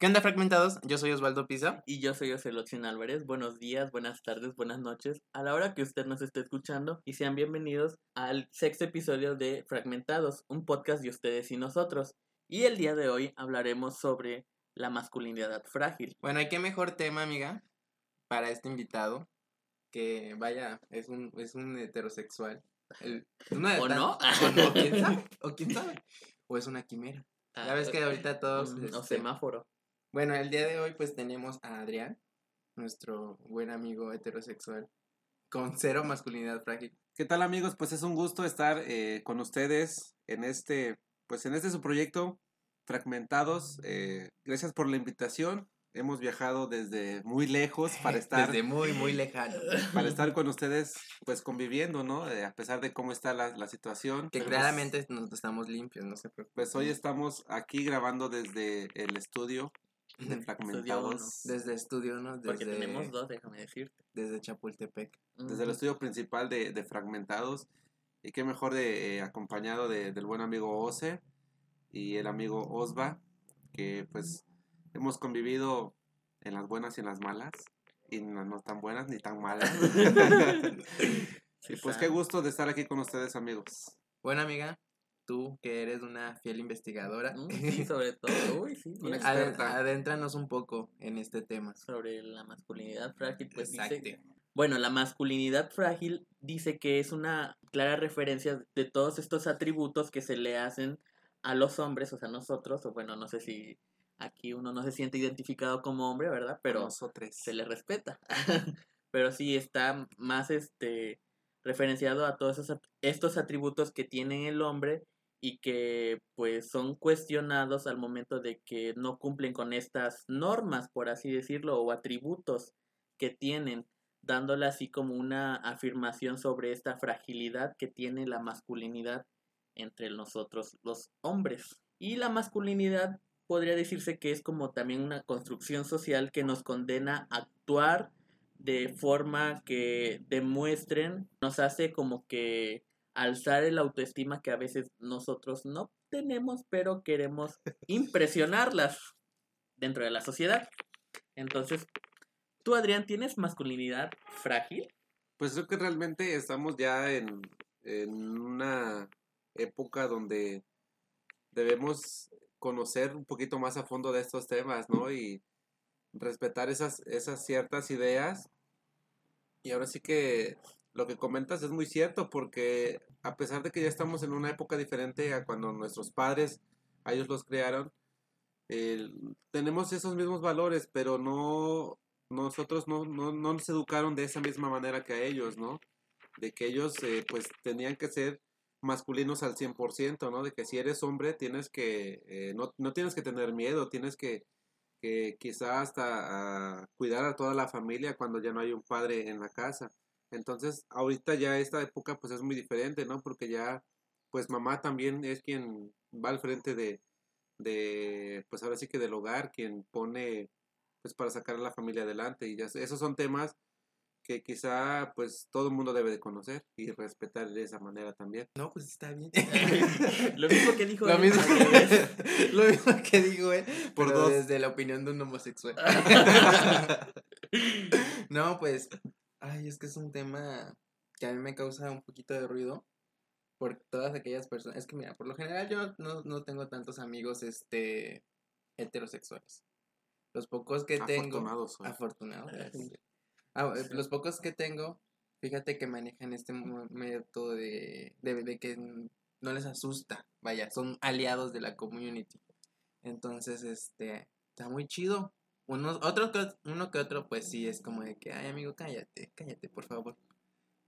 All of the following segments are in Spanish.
¿Qué onda, fragmentados? Yo soy Osvaldo Pisa. Y yo soy Oceloxion Álvarez. Buenos días, buenas tardes, buenas noches. A la hora que usted nos esté escuchando. Y sean bienvenidos al sexto episodio de Fragmentados, un podcast de ustedes y nosotros. Y el día de hoy hablaremos sobre la masculinidad frágil. Bueno, ¿y qué mejor tema, amiga, para este invitado? Que vaya, es un, es un heterosexual. El- una de ¿O tan- no? ¿O no? ¿Quién sabe? ¿O quién sabe? O es una quimera. Ya ves que ahorita todos... O este, semáforo. Bueno, el día de hoy pues tenemos a Adrián, nuestro buen amigo heterosexual, con cero masculinidad frágil. ¿Qué tal amigos? Pues es un gusto estar eh, con ustedes en este, pues en este su proyecto Fragmentados. Eh, gracias por la invitación. Hemos viajado desde muy lejos para estar, Desde muy, muy lejano. para estar con ustedes, pues conviviendo, ¿no? Eh, a pesar de cómo está la, la situación. Que pues, claramente nos estamos limpios, no se preocupen. Pues hoy estamos aquí grabando desde el estudio de. Fragmentados. Desde estudio, ¿no? Desde, Porque tenemos dos, déjame decirte. Desde Chapultepec. desde el estudio principal de, de Fragmentados. Y qué mejor de eh, acompañado de- del buen amigo Ose y el amigo Osva, que pues hemos convivido en las buenas y en las malas, y las no tan buenas ni tan malas. y pues qué gusto de estar aquí con ustedes, amigos. Bueno, amiga, tú que eres una fiel investigadora, Mm, Sí, sobre todo. Uy, sí, adéntranos un poco en este tema. sobre la masculinidad frágil, pues dice, bueno, la masculinidad frágil dice que es una clara referencia de todos estos atributos que se le hacen a los hombres, o sea, nosotros, o bueno, no sé si aquí uno no se siente identificado como hombre, ¿verdad? Pero nosotros. se le respeta. Pero sí está más este referenciado a todos esos, estos atributos que tiene el hombre y que pues son cuestionados al momento de que no cumplen con estas normas, por así decirlo, o atributos que tienen, dándole así como una afirmación sobre esta fragilidad que tiene la masculinidad entre nosotros los hombres. Y la masculinidad podría decirse que es como también una construcción social que nos condena a actuar de forma que demuestren, nos hace como que alzar el autoestima que a veces nosotros no tenemos, pero queremos impresionarlas dentro de la sociedad. Entonces, tú Adrián, ¿tienes masculinidad frágil? Pues creo que realmente estamos ya en, en una época donde debemos conocer un poquito más a fondo de estos temas, ¿no? Y respetar esas, esas ciertas ideas. Y ahora sí que lo que comentas es muy cierto, porque a pesar de que ya estamos en una época diferente a cuando nuestros padres, a ellos los crearon, tenemos esos mismos valores, pero no, nosotros no, no, no nos educaron de esa misma manera que a ellos, ¿no? De que ellos eh, pues tenían que ser masculinos al 100%, ¿no? De que si eres hombre tienes que, eh, no, no tienes que tener miedo, tienes que, que quizá hasta ah, cuidar a toda la familia cuando ya no hay un padre en la casa. Entonces, ahorita ya esta época pues es muy diferente, ¿no? Porque ya pues mamá también es quien va al frente de, de pues ahora sí que del hogar, quien pone pues para sacar a la familia adelante y ya esos son temas que quizá pues todo el mundo debe de conocer y respetar de esa manera también. No, pues está bien. Lo mismo que dijo Lo él, mismo, lo mismo que digo, ¿eh? Por Pero dos. desde la opinión de un homosexual. no, pues, ay, es que es un tema que a mí me causa un poquito de ruido por todas aquellas personas. Es que mira, por lo general yo no, no tengo tantos amigos, este, heterosexuales. Los pocos que tengo, Afortunados soy. afortunados. Ah, eh, los pocos que tengo, fíjate que manejan este método de, de, de que no les asusta, vaya, son aliados de la community. Entonces, este, está muy chido. Unos, otros que, uno que otro, pues sí, es como de que, ay amigo, cállate, cállate, por favor.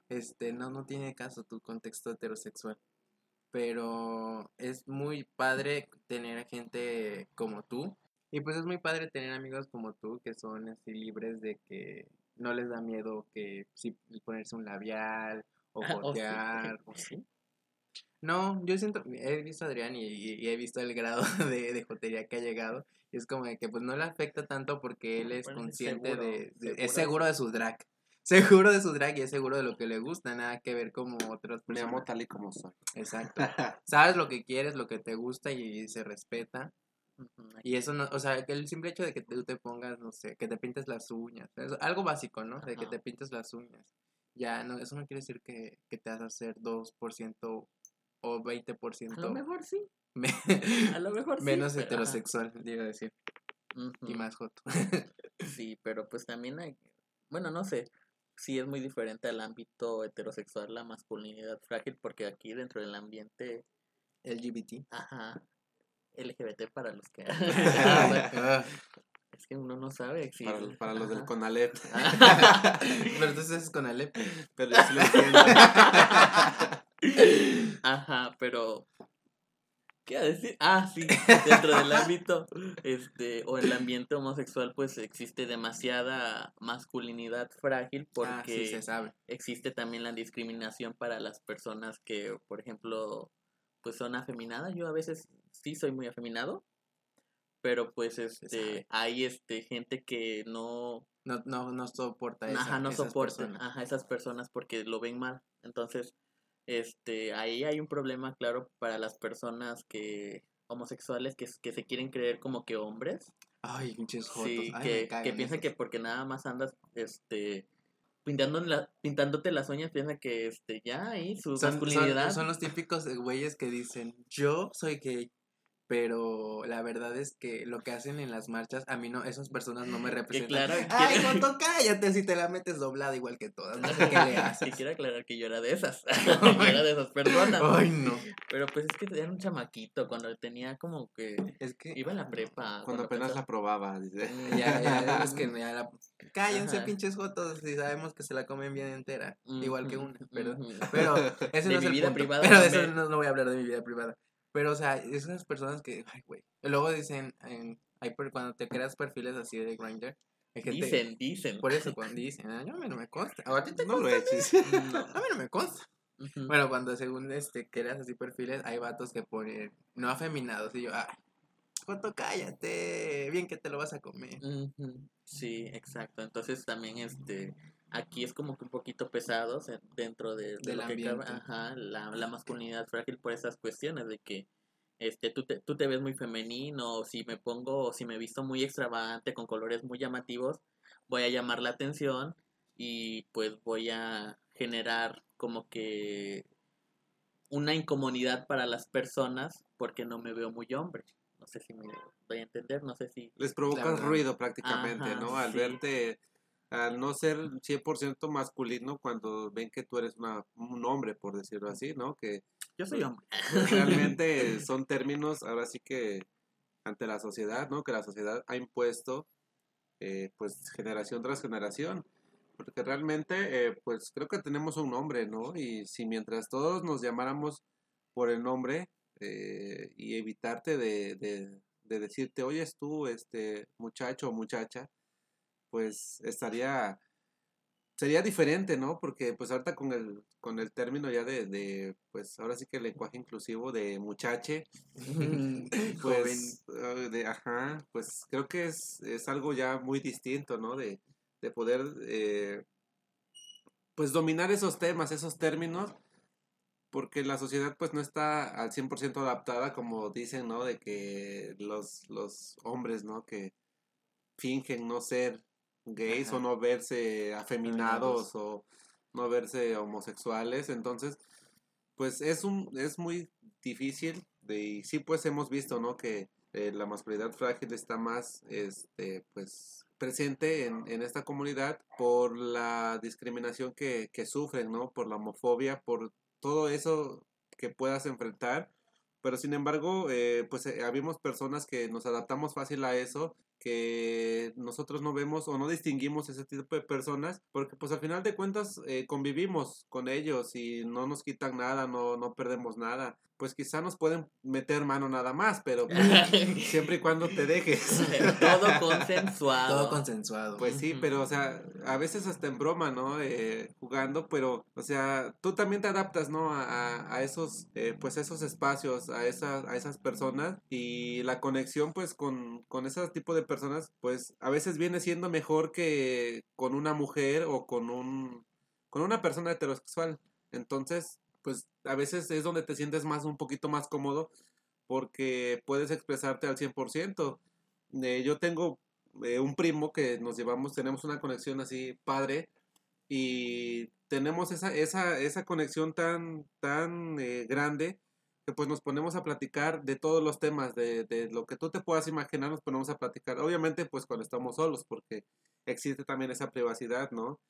Este, no, no tiene caso tu contexto heterosexual. Pero es muy padre tener a gente como tú. Y pues es muy padre tener amigos como tú que son así libres de que no les da miedo que si ponerse un labial o Ah, ¿o sí? jotear o sí. No, yo siento, he visto a Adrián y, y- y he visto el grado de, de jotería que ha llegado. Y es como de que pues no le afecta tanto porque él es Bueno, consciente seguro, de, de- seguro. Es seguro de su drag. Seguro de su drag y es seguro de lo que le gusta, nada que ver como otras Me amo tal y como soy. Exacto. Sabes lo que quieres, lo que te gusta y se respeta. Y eso no, o sea, que el simple hecho de que tú te pongas, no sé, que te pintes las uñas, es algo básico, ¿no? De que te pintes las uñas. Ya, no, eso no quiere decir que, que te vas a hacer 2% o 20% A lo mejor sí. me- A lo mejor sí. menos pero, ajá. heterosexual, digo decir, y más joto. Sí, pero pues también hay, bueno, no sé, sí es muy diferente al ámbito heterosexual, la masculinidad frágil, porque aquí dentro del ambiente, LGBT. ajá, LGBT para los que... Es que uno no sabe si... Para, para los del. CONALEP. Pero entonces es con Alep. Pero yo sí lo entiendo. Ajá, pero... ¿Qué a decir? Ah, sí, dentro del ámbito, este, o el ambiente homosexual, pues existe demasiada masculinidad frágil porque... Ah, sí, se sabe. existe también la discriminación para las personas que, por ejemplo, pues son afeminadas. Yo a veces sí soy muy afeminado, pero pues este hay este gente que no No, no, no soporta esa, ajá, no esas soportan personas. ajá, esas personas porque lo ven mal. Entonces, este ahí hay un problema claro para las personas que homosexuales que, que se quieren creer como que hombres Ay, pinches jotos. Sí, Ay, que, que piensan que porque nada más andas, este, pintando la, pintándote las uñas, piensan que, este, ya ahí su Son, masculinidad. son, son los típicos eh, güeyes que dicen, yo soy gay, pero la verdad es que lo que hacen en las marchas, a mí no, esas personas no me representan. claro, Ay, quiero, Joto, cállate si te la metes doblada igual que todas, no sé qué le haces. quiero aclarar que yo era de esas, yo era de esas personas, Ay, no. pero pues es que era un chamaquito cuando tenía como que, Es que iba a la prepa. Cuando apenas la probaba, dice. Mm, ya, ya, es que ya la... Cállense, Ajá. pinches jotos, si sabemos que se la comen bien entera, igual que una, pero... ujú. Pero ese De no es mi el vida punto. privada Pero de eso no, no voy a hablar de mi vida privada. Pero, o sea, esas personas que, ay, güey. Luego dicen, en, hay cuando te creas perfiles así de Grindr, hay gente. Dicen, dicen. Por eso, cuando dicen, "Ay, a mí no me consta. ¿A ti te No lo eches. No. A mí no me consta. Bueno, cuando según este creas así perfiles, hay vatos que ponen no afeminados. Y yo, ay, Joto, cállate. Bien que te lo vas a comer. Sí, exacto. Entonces también este aquí es como que un poquito pesado o sea, dentro de, de Del lo que cabe, ajá, la, la masculinidad frágil por esas cuestiones de que este tú te, tú te ves muy femenino o si me pongo o si me visto muy extravagante con colores muy llamativos, voy a llamar la atención y pues voy a generar como que una incomodidad para las personas porque no me veo muy hombre. No sé si me doy a entender, no sé si Les provocas ruido prácticamente, Ajá, ¿no? Al sí. verte, al no ser 100% masculino, cuando ven que tú eres una, un hombre, por decirlo así, ¿no? Que yo soy hombre. realmente son términos, ahora sí que ante la sociedad, ¿no? Que la sociedad ha impuesto, eh, pues, generación tras generación. Porque realmente, eh, pues, creo que tenemos un nombre, ¿no? Y si mientras todos nos llamáramos por el nombre eh, y evitarte de, de, de decirte, oyes tú, este, muchacho o muchacha, pues estaría sería diferente, ¿no? Porque pues ahorita con el, con el término ya de, de, pues ahora sí que el lenguaje inclusivo de muchache, Joven. pues, eh, de, ajá, pues creo que es, es algo ya muy distinto, ¿no? De, de poder, eh, pues dominar esos temas, esos términos, porque la sociedad pues no está al 100% adaptada, como dicen, ¿no? De que los, los hombres, ¿no? Que fingen no ser gays Ajá. o no verse afeminados o no verse homosexuales, entonces pues es un es muy difícil de, y sí pues hemos visto, ¿no? Que eh, la masculinidad frágil está más este pues presente en, en esta comunidad por la discriminación que, que sufren, ¿no? Por la homofobia, por todo eso que puedas enfrentar. Pero sin embargo, eh, pues eh, habemos personas que nos adaptamos fácil a eso, que nosotros no vemos o no distinguimos ese tipo de personas, porque pues al final de cuentas eh, convivimos con ellos y no nos quitan nada, no, no perdemos nada. Pues quizá nos pueden meter mano nada más, pero pues, siempre y cuando te dejes. Todo consensuado. Todo consensuado. Pues sí, pero o sea, a veces hasta en broma, ¿no? Eh, jugando, pero, o sea, tú también te adaptas, ¿no? A, a- a esos, eh, pues esos espacios, a esas, a esas personas y la conexión, pues, con, con ese tipo de personas, pues, a veces viene siendo mejor que con una mujer o con un, con una persona heterosexual. Entonces, pues, a veces es donde te sientes más, un poquito más cómodo porque puedes expresarte al 100%. Eh, yo tengo eh, un primo que nos llevamos, tenemos una conexión así padre y tenemos esa, esa, esa conexión tan, tan eh, grande que pues nos ponemos a platicar de todos los temas, de, de, lo que tú te puedas imaginar, nos ponemos a platicar. Obviamente pues cuando estamos solos, porque existe también esa privacidad, ¿no?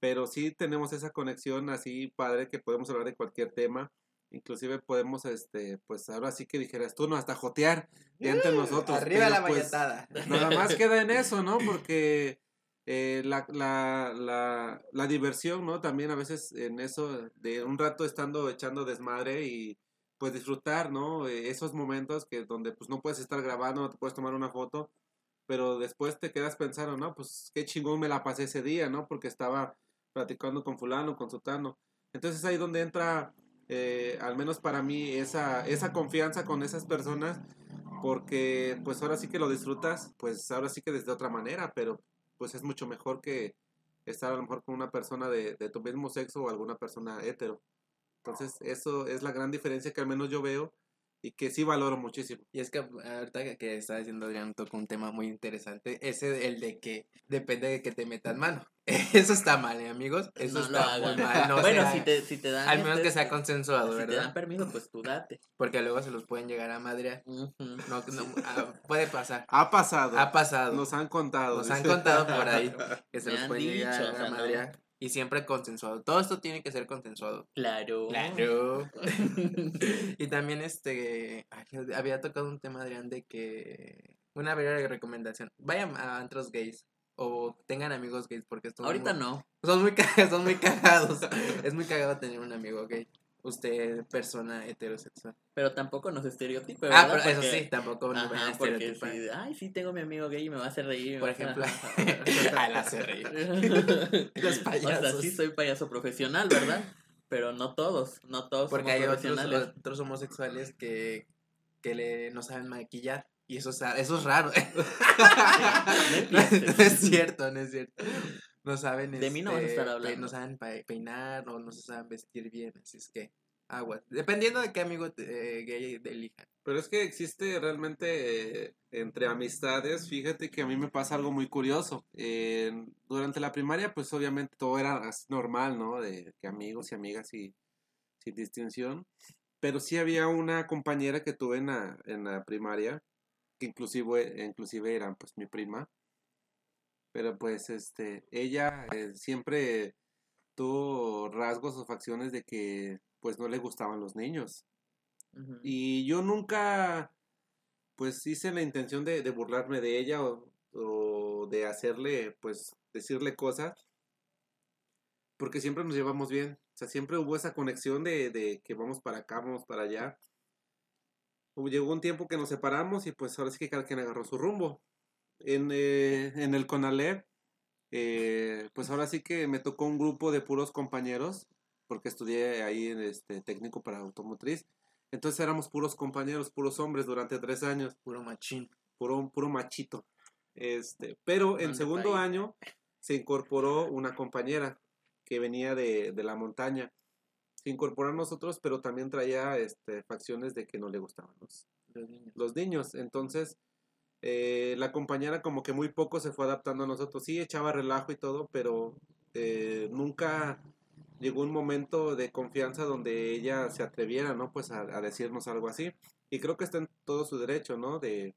Pero sí tenemos esa conexión así padre que podemos hablar de cualquier tema. Inclusive podemos, este, pues ahora sí que dijeras tú, no, hasta jotear entre Uh, nosotros. Arriba la pues. Nada más queda en eso, ¿no? Porque eh, la, la, la, la diversión, ¿no? También a veces en eso, de un rato estando echando desmadre y pues disfrutar, ¿no? Eh, esos momentos que donde pues no puedes estar grabando, no te puedes tomar una foto, pero después te quedas pensando, ¿no? Pues qué chingón me la pasé ese día, ¿no? Porque estaba platicando con fulano, con sutano. Entonces ahí donde entra, eh, al menos para mí, esa, esa confianza con esas personas, porque pues ahora sí que lo disfrutas, pues ahora sí que desde otra manera, pero pues es mucho mejor que estar a lo mejor con una persona de, de tu mismo sexo o alguna persona hetero. Entonces eso es la gran diferencia que al menos yo veo y que sí valoro muchísimo. Y es que ahorita que- está diciendo Adrián tocó un tema muy interesante, ese el de que depende de que te metan mano. Eso está mal, ¿eh, amigos? Eso no está muy hagan. mal. No bueno, si te, si te dan. Al menos este, que sea consensuado, Si te ¿verdad? dan permiso, pues tú date. Porque luego se los pueden llegar a madrear. Ujú. No, no, ah, puede pasar. Ha pasado. Ha pasado. Nos han contado. Nos han contado por ahí que se Me los pueden llegar dicho, o sea, a no. madrear. Y siempre consensuado. Todo esto tiene que ser consensuado. Claro. Claro. y también este ay, había tocado un tema Adrián de que una breve recomendación. Vayan a antros gays o tengan amigos gays porque estos Ahorita no. son muy cagados, son muy cagados. es muy cagado tener un amigo gay. Usted persona heterosexual. Pero tampoco nos estereotipe, ah, ¿verdad? pero eso sí, tampoco nos van a estereotipar. ay, sí, tengo mi amigo gay y me va a hacer reír. Por va a ejemplo, al hacer reír. Los O payasos. sea, sí soy payaso profesional, ¿verdad? Pero no todos, no todos Porque somos hay otros, profesionales. otros homosexuales que, que le, no saben maquillar. Y eso, es- eso es raro. no, es cierto, no es cierto. No saben. De mí no vas a estar pe- hablando. No saben pe- peinar o no se saben vestir bien. Así es que, agua. Dependiendo de qué amigo te- eh, gay elijan. Pero es que existe realmente eh, entre amistades, fíjate que a mí me pasa algo muy curioso. Eh, durante la primaria, pues obviamente todo era normal, ¿no? De que amigos y amigas y sin distinción. Pero sí había una compañera que tuve en la, en la primaria, que inclusive, inclusive era pues mi prima. Pero pues este, ella eh, siempre tuvo rasgos o facciones de que pues no le gustaban los niños. Y yo nunca, pues hice la intención de, de burlarme de ella o, o de hacerle, pues, decirle cosas, porque siempre nos llevamos bien. O sea, siempre hubo esa conexión de, de que vamos para acá, vamos para allá. Llegó un tiempo que nos separamos y pues ahora sí que cada quien agarró su rumbo. En, eh, en el CONALEP, eh, pues ahora sí que me tocó un grupo de puros compañeros, porque estudié ahí en este técnico para automotriz. Entonces éramos puros compañeros, puros hombres durante tres años, Puro machín. puro, puro machito. Este, pero en ¿Dónde segundo año se incorporó una compañera que venía de, de la montaña. Se incorporó a nosotros, pero también traía este, facciones de que no le gustaban los, Los niños. los niños. Entonces, eh, la compañera como que muy poco se fue adaptando a nosotros. Sí, echaba relajo y todo, pero eh, nunca llegó un momento de confianza donde ella se atreviera, ¿no? Pues a, decirnos algo así. Y creo que está en todo su derecho, ¿no? De,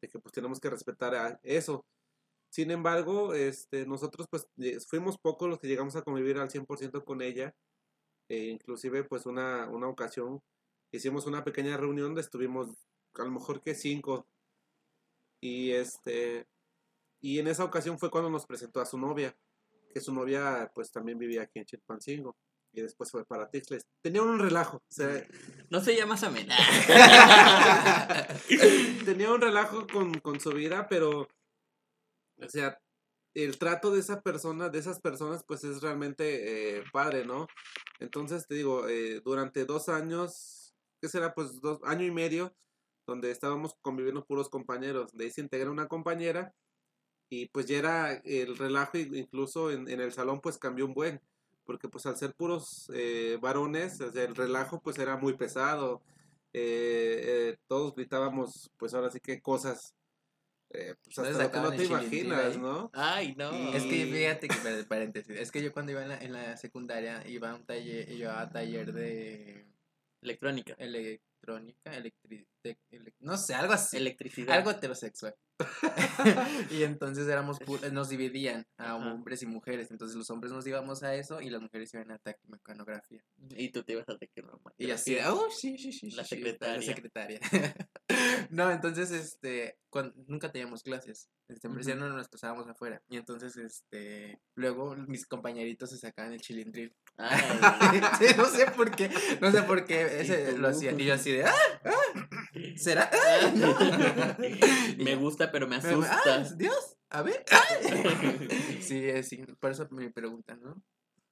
que pues tenemos que respetar a eso. Sin embargo, este, nosotros pues eh, fuimos pocos los que llegamos a convivir al 100% con ella. E inclusive pues una, una ocasión hicimos una pequeña reunión donde estuvimos a lo mejor que cinco. Y este y en esa ocasión fue cuando nos presentó a su novia, que su novia pues también vivía aquí en Chilpancingo y después fue para Tixles. Tenían un relajo, o sea, No se llama Samena. tenía un relajo con, con su vida, pero o sea, el trato de esa persona, de esas personas, pues es realmente eh, padre, ¿no? Entonces te digo, eh, durante dos años, ¿qué será? Pues dos, año y medio, donde estábamos conviviendo puros compañeros. De ahí se integra una compañera y pues ya era el relajo, incluso en, en el salón pues cambió un buen, porque pues al ser puros eh, varones, o sea, el relajo pues era muy pesado. eh, eh, todos gritábamos, pues ahora sí que cosas, eh, pues hasta lo que no te imaginas. ¿no? Ay, no. Y- Es que fíjate que, paréntesis, es que yo cuando iba en la, en la secundaria iba a un taller, iba a taller de Electrónica. Electrónica, electri, ele- no sé, algo así, Electricidad. algo heterosexual. y entonces éramos, nos dividían a Ajá. hombres y mujeres, entonces los hombres nos íbamos a eso y las mujeres iban a taquimecanografía. Y tú te ibas a tecnología. Y así, oh, sí, sí, sí. La secretaria. La secretaria. no, entonces, este, nunca teníamos clases. Este, Ujú. no nos pasábamos afuera. Y entonces, este, luego mis compañeritos se sacaban el chilindril. Sí, no sé por qué, no sé por qué ese lo hacían. Y yo así de, ah, ah, ¿será? me gusta, pero me asusta. ah, Dios, a ver. Sí, es, sí, por eso me preguntan, ¿no?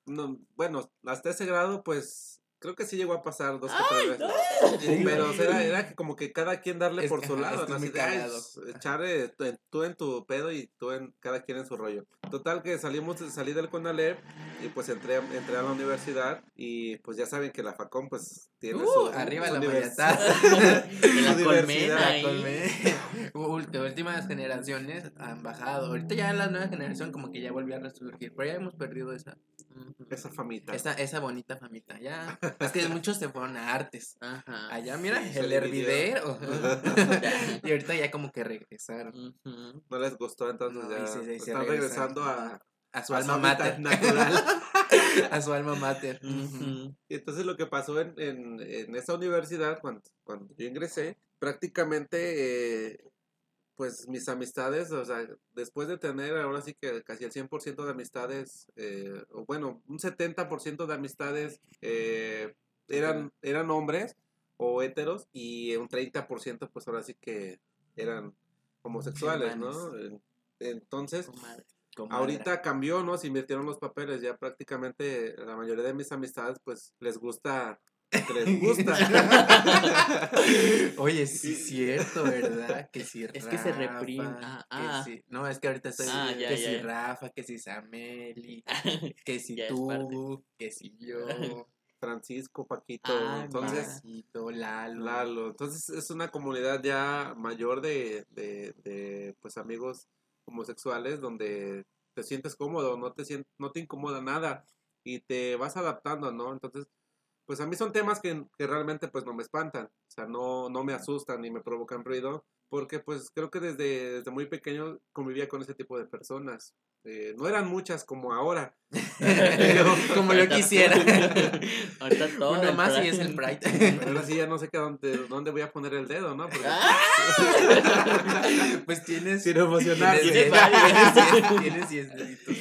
No, bueno, hasta ese grado, pues creo que sí llegó a pasar dos o tres veces. Sí, Pero o sea, güey. era, era que como que cada quien darle Es por su lado, ¿no? Así eh, tú, en- tú en tu pedo y tú en cada quien en su rollo. Total que salimos, salí del Conalep y pues entré, entré a la universidad y pues ya saben que la Facom pues tiene Uh, su arriba la universidad. mayatá. De la Su colmena diversidad, ahí. Colme- Ul- últimas generaciones han bajado. Ahorita ya la nueva generación como que ya volvió a resurgir, pero ya hemos perdido esa. Esa famita. esa, esa bonita famita. Ya, es que muchos se fueron a artes. Ajá. Allá, mira, Sí, el hervidero. y ahorita ya como que regresaron. No les gustó, entonces No, ya sí, sí, sí, están regresan. regresando a, a su a alma mater. natural. a su alma mater. Y entonces lo que pasó en, en, en esa universidad, cuando, cuando yo ingresé, prácticamente, eh, pues mis amistades, o sea, después de tener ahora sí que casi el 100% de amistades, eh, o bueno, un 70% de amistades eh, eran, eran hombres o heteros y un 30% pues ahora sí que eran homosexuales, ¿no? En- Entonces. Ahorita cambió, ¿no? Se invirtieron los papeles, ya prácticamente la mayoría de mis amistades pues les gusta les gusta. Oye, sí es cierto, ¿verdad? Que si Es que se reprime. Ah, ah. si- No, es que ahorita estoy Ah, ya, que ya, si ya. Rafa, que si Sameli, que si tú, que si yo, Francisco, Paquito, Ah, entonces Maxito, Lalo. Lalo, entonces es una comunidad ya mayor de, de, de, pues amigos homosexuales donde te sientes cómodo, no te sientes, no te incomoda nada y te vas adaptando, ¿no? Entonces, pues a mí son temas que, que realmente pues no me espantan, o sea, no, no me asustan ni me provocan ruido, porque pues creo que desde, desde muy pequeño convivía con ese tipo de personas. Eh, no eran muchas como ahora, Como yo quisiera. Ahorita todo. Uno más y es el Pride. pero ahora sí ya no sé qué dónde, dónde voy a poner el dedo, ¿no? Porque pues tienes. sin emocionarse. Tienes, Tienes varios. tienes, tienes diez deditos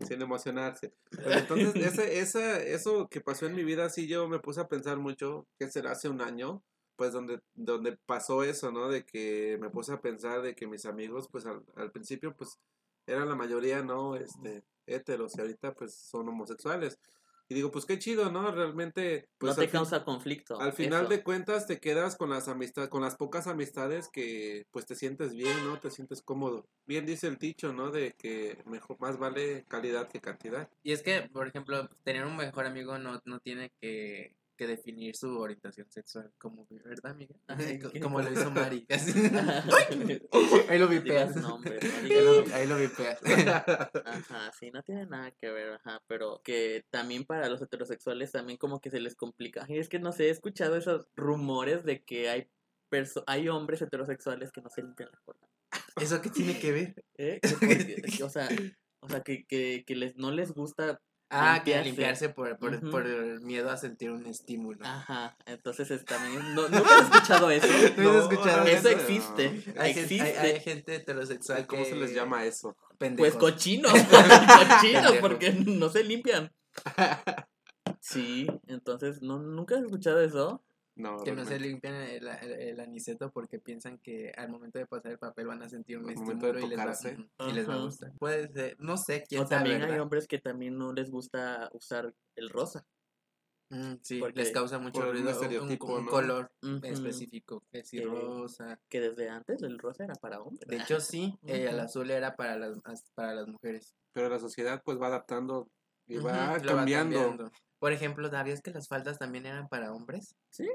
sin emocionarse. Pero entonces, ese, esa, eso que pasó en mi vida, sí, yo me puse a pensar mucho, que será hace un año, pues donde, donde pasó eso, ¿no? De que me puse a pensar de que mis amigos, pues al, al principio, pues eran la mayoría, ¿no? Este, heteros y ahorita, pues son homosexuales. Y digo, pues qué chido, ¿no? Realmente, pues no al te fin- causa conflicto. al final eso. de cuentas te quedas con las amistades, con las pocas amistades que pues te sientes bien, ¿no? Te sientes cómodo. Bien dice el dicho, ¿no? De que mejor más vale calidad que cantidad. Y es que, por ejemplo, tener un mejor amigo no, no tiene que, que definir su orientación sexual, como, ¿verdad, amiga? Ay, Co- ¿qué? como lo hizo Mari. Ahí lo vipeas. Ahí lo, vipeas. Ajá, sí, no tiene nada que ver, ajá, pero que también para los heterosexuales también como que se les complica. Y es que no sé, he escuchado esos rumores de que hay perso hay hombres heterosexuales que no se limpian la cola. ¿Eso qué tiene que ver? ¿eh? O sea, o sea que, que, que les, no les gusta Ah, que Limpiarse. limpiarse por, por, por el miedo a sentir un estímulo. Ajá, entonces es también. ¿No, ¿Nunca has escuchado eso? ¿No has escuchado Eso realmente existe. Hay, existe. hay gente heterosexual ¿Cómo que... se les llama eso? Pues cochinos. cochinos, porque no se limpian. Sí, entonces, ¿no, ¿nunca has escuchado eso? No, Que no se limpian el, el, el aniceto porque piensan que al momento de pasar el papel van a sentir un Al momento de estímulo y les, va, y les va a gustar. Puede ser, no sé quién O sabe, también hay hombres que también no les gusta usar el rosa. Mm, sí, porque- les causa mucho un ruido un, estereotipo, un ¿no? color específico, que si rosa. Que desde antes el rosa era para hombres. De hecho, sí, eh, el azul era para las, as- para las mujeres. Pero la sociedad pues va adaptando y va cambiando. Por ejemplo, ¿sabías que las faldas también eran para hombres? ¿Sí?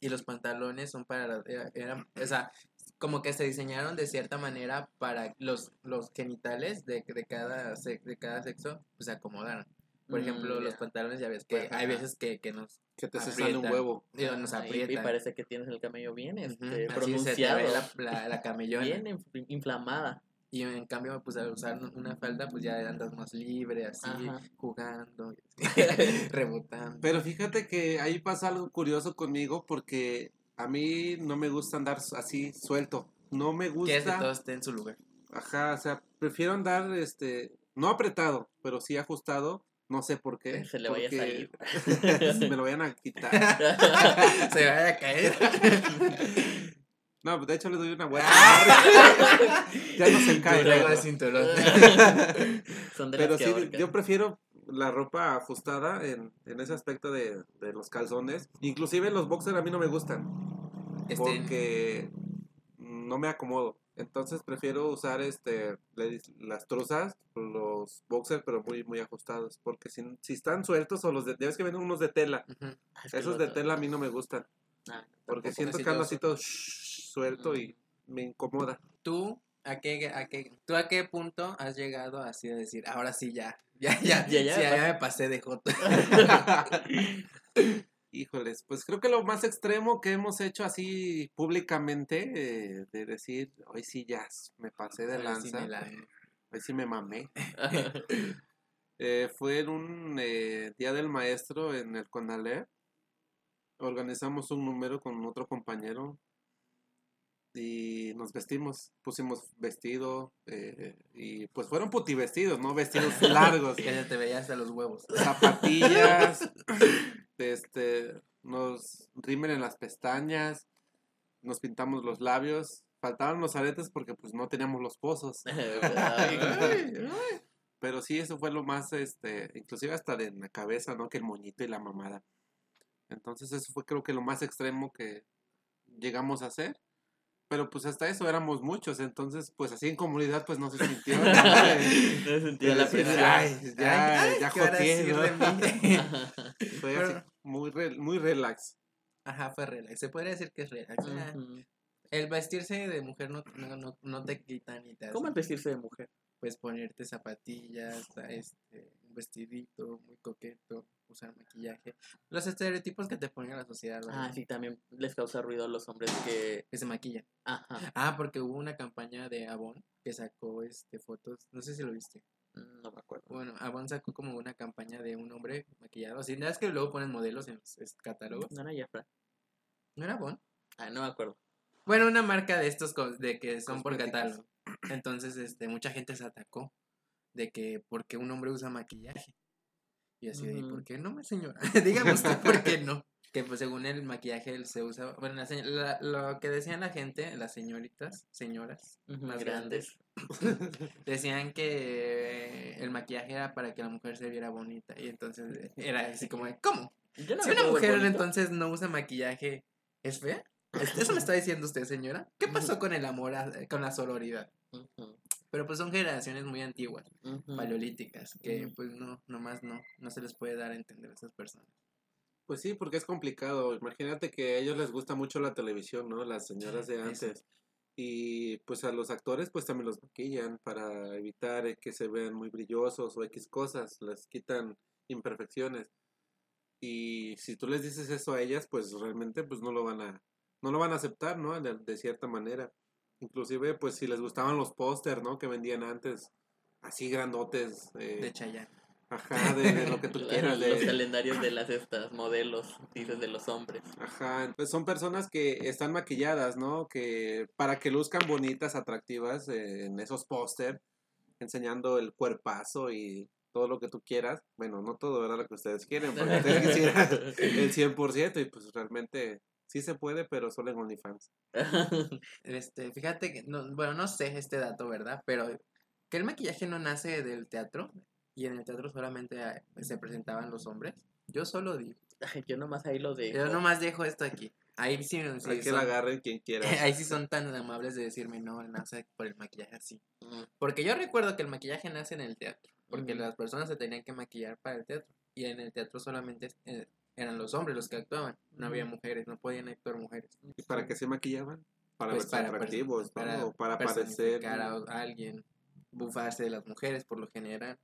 Y los pantalones son para eran, o sea, como que se diseñaron de cierta manera para los, los genitales de, de cada se- de cada sexo pues se acomodaran. Por Mm, ejemplo, los ya. pantalones ya ves que Pues, hay ajá. veces que, que nos Que te se Aprietan. sale un huevo. digo, nos Ajá, y- parece que tienes el cabello bien este, así se te pronunciado. ve la, la, la camellona. bien inf- inflamada. Y en cambio, pues al usar una falda, pues ya andas más libre, así, Ajá. jugando, rebotando. Pero fíjate que ahí pasa algo curioso conmigo porque a mí no me gusta andar así suelto. No me Que este todo gusta. esté en su lugar. Ajá, o sea, prefiero andar, este, no apretado, pero sí ajustado. No sé por qué. Se le vaya a salir. me lo vayan a quitar. Se vaya a caer. No, de hecho le doy una vuelta. ya no se cae. Traigo el cinturón. Son de Pero las que sí, ahorcan. yo prefiero la ropa ajustada en, en ese aspecto de, de los calzones. Inclusive los boxers a mí no me gustan. Este, Porque no me acomodo. Entonces prefiero usar este las truzas, los boxers, pero muy muy ajustados. Porque si, si están sueltos o los de... Ya ves que vienen unos de tela. Esos de tela a mí no me gustan. Ah, Porque siento que ando así todo shh, suelto y me incomoda. ¿Tú a qué, a qué, tú a qué punto has llegado así de decir, ahora sí ya, ya, ya, Ya, ya sí, me ya, pasé". me pasé de joto? Híjoles, pues creo que lo más extremo que hemos hecho así públicamente, eh, de decir, hoy sí ya me pasé de sí lanza, me la- hoy sí me mamé, eh, fue en un eh, Día del Maestro en el Conalep. Organizamos un número con otro compañero y nos vestimos, pusimos vestido eh, y pues fueron puti vestidos, ¿no? Vestidos largos que se te veía hasta los huevos. zapatillas, este, nos rimen en las pestañas, nos pintamos los labios, faltaban los aretes porque pues no teníamos los pozos. Pero sí, eso fue lo más, este, inclusive hasta de en la cabeza, ¿no? Que el moñito y la mamada. Entonces eso fue creo que lo más extremo que llegamos a hacer. Pero pues hasta eso éramos muchos, entonces pues así en comunidad pues no se sintió. No sentía la Sí, presión. ay, ya, Ay, ya ¿qué van a joteé, ¿no? de mí? Fue Pero- así, muy, re- muy relax. Ajá, fue relax. Se podría decir que es relax. Ah, Ujú. El vestirse de mujer no, no, no, no te quita ni te hace. ¿Cómo es vestirse de mujer? Pues ponerte zapatillas, este, un vestidito muy coqueto, usar maquillaje. Los estereotipos que te pone la sociedad. Ah, sí, también les causa ruido a los hombres que... Que se maquillan. Ajá, Ah, porque hubo una campaña de Avon que sacó este fotos, no sé si lo viste. mm, no me acuerdo. Bueno, Avon sacó como una campaña de un hombre maquillado. Así, nada es que luego ponen modelos en los catálogos. No era Jafra. ¿No era Avon? Ah, no me acuerdo. Bueno, una marca de estos de que son por catálogo. Entonces, este, mucha gente se atacó de que porque un hombre usa maquillaje. Y así de, Ujú. ¿por qué no, señora? Dígame usted por qué no. Que pues según el maquillaje él se usa, bueno, la lo que decían la gente, las señoritas, señoras, Más grandes. decían que el maquillaje era para que la mujer se viera bonita. Y entonces era así como, de, ¿cómo? Yo no si una mujer entonces no usa maquillaje, ¿es fea? ¿Es- ¿Eso me está diciendo usted, señora? ¿Qué pasó con el amor, a- con la sororidad? Ujú, Pero pues son generaciones muy antiguas, paleolíticas, que pues no, nomás no, no se les puede dar a entender a esas personas. Pues sí, porque es complicado. Imagínate que a ellos les gusta mucho la televisión, ¿no? Las señoras de Eso. antes. Y pues a los actores pues también los maquillan para evitar que se vean muy brillosos o X cosas, les quitan imperfecciones. Y si tú les dices eso a ellas, pues realmente pues no lo van a no lo van a aceptar, ¿no? De, de cierta manera. Inclusive pues si les gustaban los póster, ¿no? Que vendían antes así grandotes eh, De Chayanne. ajá, de, de lo que tú quieras Los de calendarios de las estas modelos, dices, de los hombres. Ajá, pues son personas que están maquilladas, ¿no? Que para que luzcan bonitas, atractivas eh, en esos póster, enseñando el cuerpazo y todo lo que tú quieras. Bueno, no todo era lo que ustedes quieren, porque ustedes quisieran el 100% y pues realmente sí se puede, pero solo en OnlyFans. Este, fíjate que, no, bueno, no sé este dato, ¿verdad? Pero que el maquillaje no nace del teatro y en el teatro solamente ah, se presentaban los hombres. Yo solo digo. Yo nomás ahí lo dejo. Yo nomás dejo esto aquí. Ahí sí, sí Hay que son- la agarren quien quiera. ahí sí son tan amables de decirme no, nace por el maquillaje así. Mm, Porque yo recuerdo que el maquillaje nace en el teatro, porque las personas se tenían que maquillar para el teatro y en el teatro solamente eh, eran los hombres los que actuaban, no había mujeres, no podían actuar mujeres. ¿Y para qué se maquillaban? Para Pues verse para atractivos, para ¿no? O para parecer... a, alguien, bufarse de las mujeres por lo general.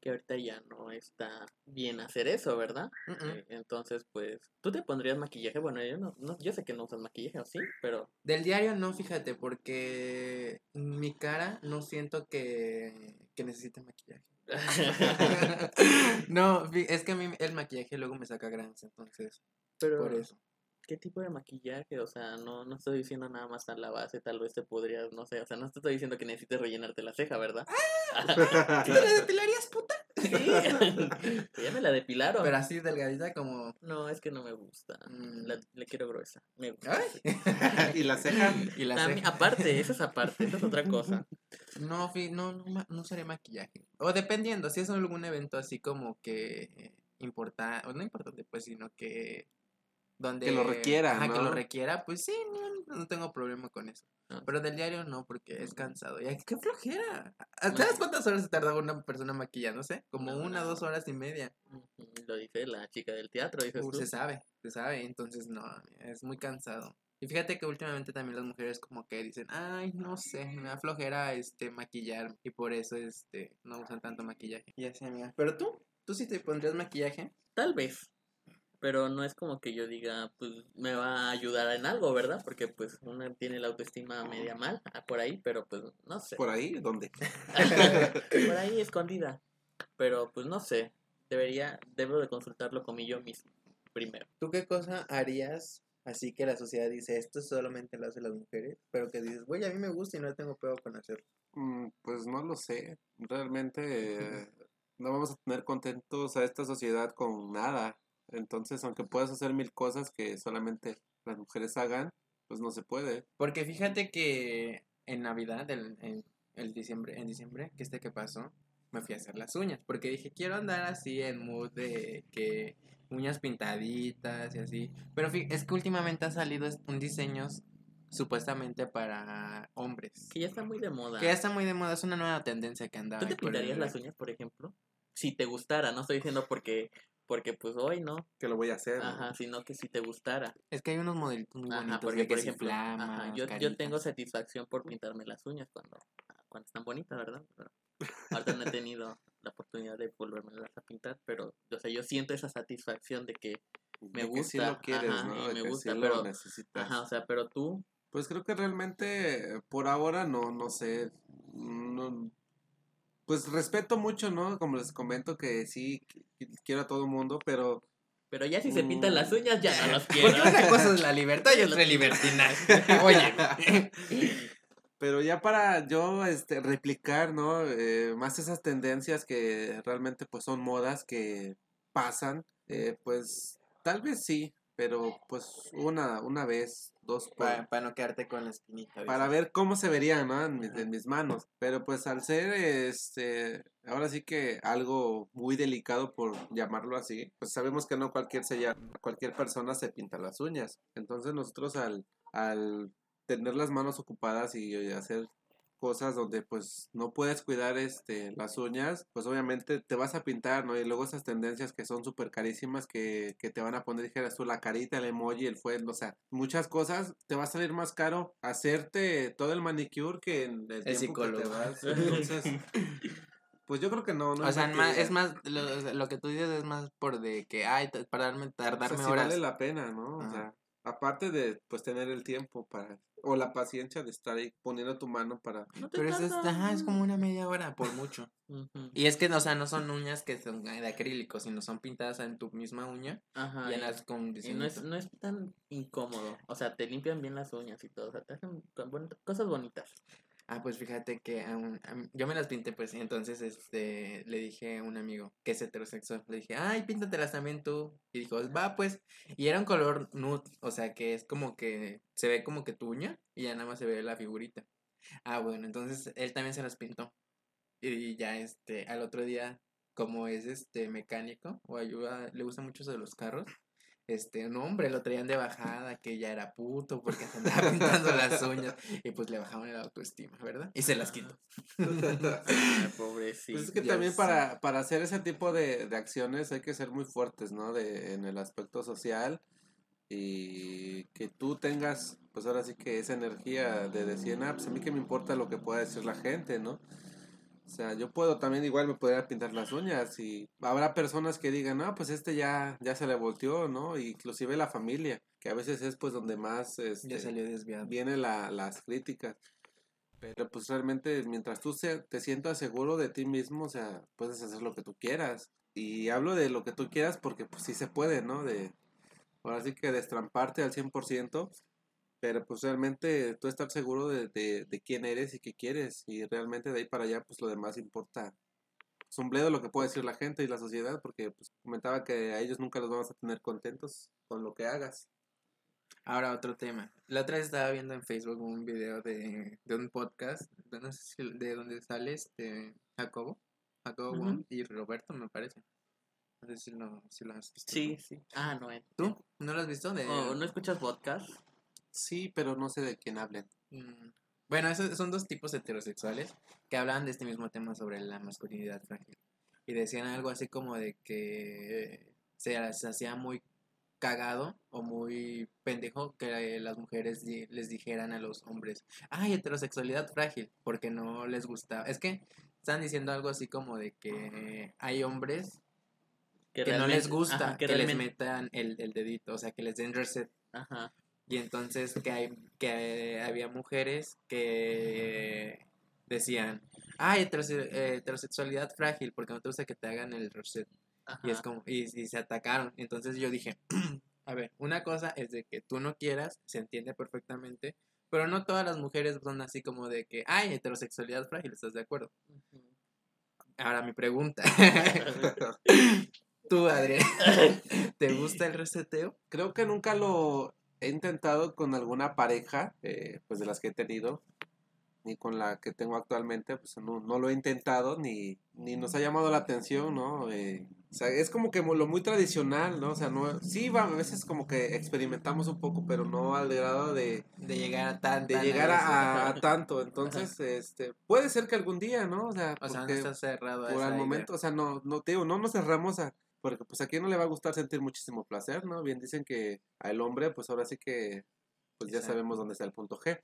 Que ahorita ya no está bien hacer eso, ¿verdad? Eh, Entonces, pues, ¿tú te pondrías maquillaje? Bueno, yo no, no yo sé que no usas maquillaje, ¿o sí? Pero, Del diario no, fíjate, porque mi cara no siento que, que necesite maquillaje. no, es que a mí el maquillaje luego me saca granos, entonces, pero por eso. ¿qué tipo de maquillaje? O sea, no, no estoy diciendo nada más a la base, tal vez te podrías, no sé, o sea, no te estoy diciendo que necesites rellenarte la ceja, ¿verdad? ¿Tú te la depilarías, puta? Sí, ya me la depilaron. Pero así delgadita como... No, es que no me gusta. Mm. La, le quiero gruesa. Me gusta. Ay. y la ceja... y la También- ceja. aparte, eso es aparte, eso es otra cosa. No, no, no, no maquillaje. O dependiendo, si es algún evento así como que importante, o no importante, pues, sino que donde... Que lo requiera, Ajá, que ¿no? lo requiera, pues sí, no, no tengo problema con eso. Ah. Pero del diario no, porque es cansado. Y qué flojera. ¿Sabes cuántas horas se tarda una persona maquillándose? Como No, una, no. dos horas y media. Lo dice la chica del teatro, dices Uh, tú. se sabe, se sabe. Entonces, no, es muy cansado. Y fíjate que últimamente también las mujeres como que dicen, ay, no sé, me da flojera este maquillar y por eso este no usan tanto maquillaje. Y así, amiga. Pero tú, tú sí te pondrías maquillaje. Tal vez. Pero no es como que yo diga, pues me va a ayudar en algo, ¿verdad? Porque pues uno tiene la autoestima media mal ah, por ahí, pero pues no sé. ¿Por ahí? ¿Dónde? por ahí escondida. Pero pues no sé. Debería, debo de consultarlo con mi yo mismo primero. ¿Tú qué cosa harías así que la sociedad dice, esto solamente lo hacen las mujeres? Pero que dices, güey, a mí me gusta y no tengo pedo con hacerlo. Mm, Pues no lo sé. Realmente eh, no vamos a tener contentos a esta sociedad con nada. Entonces, aunque puedas hacer mil cosas que solamente las mujeres hagan, pues no se puede. Porque fíjate que en Navidad, el, en, el diciembre, en diciembre, que este que pasó, me fui a hacer las uñas. Porque dije, quiero andar así en mood de que uñas pintaditas y así. Pero fí- es que últimamente ha salido un diseño supuestamente para hombres. Que ya está muy de moda. Que ya está muy de moda, es una nueva tendencia que andaba. ¿Tú te pintarías las uñas, por ejemplo? Si te gustara, no estoy diciendo porque, porque pues hoy no. Que lo voy a hacer. ¿no? Ajá, sino que si te gustara. Es que hay unos modelitos muy Ajá, bonitos. porque de que por ejemplo, ajá, yo, yo tengo satisfacción por pintarme las uñas cuando, cuando están bonitas, ¿verdad? Pero ahorita no he tenido la oportunidad de volverme a pintar, pero o sea, yo siento esa satisfacción de que, me De que sí gusta, lo quieres, ajá, ¿no? y me que gusta, sí pero- necesitas. ajá, o sea, pero tú, Pues creo que realmente por ahora no, no sé. no- pues respeto mucho, ¿no? Como les comento que sí qu- quiero a todo mundo, pero pero ya si se pintan Mm. las uñas ya no los quiero. Porque una cosa es la libertad y otra el libertinaje. Oye. pero ya para yo este replicar, ¿no? Eh, más esas tendencias que realmente pues son modas que pasan, eh, pues tal vez sí, pero pues una una vez, dos por, Para, no quedarte con la espinita. para ver cómo se vería, ¿no? En, mis- en mis manos. Pero pues al ser, este, ahora sí que algo muy delicado por llamarlo así, pues sabemos que no cualquier, se llama- cualquier persona se pinta las uñas. Entonces nosotros al, al tener las manos ocupadas y hacer cosas donde pues no puedes cuidar este las uñas, pues obviamente te vas a pintar, ¿no? Y luego esas tendencias que son súper carísimas que, que te van a poner, dijeras tú, la carita, el emoji, el fuego, o sea, muchas cosas, te va a salir más caro hacerte todo el manicure que en el, El tiempo que te psicólogo. vas. Entonces, pues yo creo que no, no O sea, más- es más, lo, lo que tú dices es más por de que, ay, t- para darme, o tardarme sea, horas. vale la pena, ¿no? O Ajá. sea, aparte de pues tener el tiempo para o la paciencia de estar ahí poniendo tu mano para No te Pero eso es, ajá, es como una media hora, por mucho. Y es que, o sea, no son uñas que son de acrílico, sino son pintadas en tu misma uña Ajá, y en las con Y no es, no es tan incómodo. O sea, te limpian bien las uñas y todo. O sea, te hacen cosas bonitas. Ah, pues fíjate que mí- yo me las pinté, pues, entonces este, le dije a un amigo que es heterosexual, le dije, ay, píntatelas también tú. Y dijo, va, pues, y era un color nude, o sea, que es como que se ve como que tu uña y ya nada más se ve la figurita. Ah, bueno, entonces él también se las pintó. Y ya, este, al otro día, como es este mecánico o ayuda, le gusta mucho de los carros, este, un hombre lo traían de bajada, que ya era puto porque se andaba pintando las uñas y pues le bajaban el autoestima, ¿verdad? Y se las quitó. Ay, pobrecito. Pues es que Ya también sé. para, para hacer ese tipo de, de acciones hay que ser muy fuertes, ¿no? De, en el aspecto social y que tú tengas, pues ahora sí que esa energía de decir, ah, pues a mí que me importa lo que pueda decir la gente, ¿no? O sea, yo puedo también igual me podría pintar las uñas y habrá personas que digan, no, pues este ya, ya se le volteó, ¿no? Inclusive la familia, que a veces es pues donde más Ya este, salió desviado. vienen la, las críticas. Pero pues realmente mientras tú se- te sientas seguro de ti mismo, o sea, puedes hacer lo que tú quieras. Y hablo de lo que tú quieras porque pues sí se puede, ¿no? De, ahora sí que destramparte al 100%, pero pues realmente tú estar seguro de, de, de quién eres y qué quieres. Y realmente de ahí para allá pues lo demás importa. Es un bledo lo que puede decir la gente y la sociedad porque pues comentaba que a ellos nunca los vamos a tener contentos con lo que hagas. Ahora otro tema. La otra vez estaba viendo en Facebook un video de, de un podcast, de, no sé si de donde sale este Jacobo, Jacobo y Roberto me parece. No sé si lo, si lo has visto. Sí, sí. Ah, no. eh. ¿Tú? ¿No lo has visto? De, Oh, ¿No escuchas podcast? Sí, pero no sé de quién hablen. Mm, Bueno, esos son dos tipos heterosexuales que hablaban de este mismo tema sobre la masculinidad frágil. Y decían algo así como de que se, se hacía muy cagado o muy pendejo que las mujeres di- les dijeran a los hombres, ay, heterosexualidad frágil, porque no les gustaba. Es que están diciendo algo así como de que hay hombres que, no les gusta ajá, que, que les metan el, el dedito, o sea, que les den reset. Ajá. Y entonces que, hay, que había mujeres que decían, ay, heterose- eh, heterosexualidad frágil, porque no te gusta que te hagan el reset. Y es ajá. como, y, y se atacaron. Entonces yo dije, a ver, una cosa es de que tú no quieras, se entiende perfectamente, pero no todas las mujeres son así como de que, ay, heterosexualidad frágil, ¿estás de acuerdo? Ahora mi pregunta. tú, Adrián, ¿te gusta el reseteo? Creo que nunca lo he intentado con alguna pareja, eh, pues de las que he tenido, ni con la que tengo actualmente, pues no, no lo he intentado, ni, ni nos ha llamado la atención, ¿no? Eh, o sea, es como que lo muy tradicional, ¿no? O sea, no, sí, va, a veces como que experimentamos un poco, pero no al grado de, De llegar a tan, de llegar a, a tanto. Entonces, este, puede ser que algún día, ¿no? O sea, O sea, no estás cerrado por el idea. momento, o sea, no, no te digo, no nos cerramos a, porque pues a quién no le va a gustar sentir muchísimo placer, ¿no? Bien dicen que al hombre, pues ahora sí que, pues ya sabemos dónde está el punto G.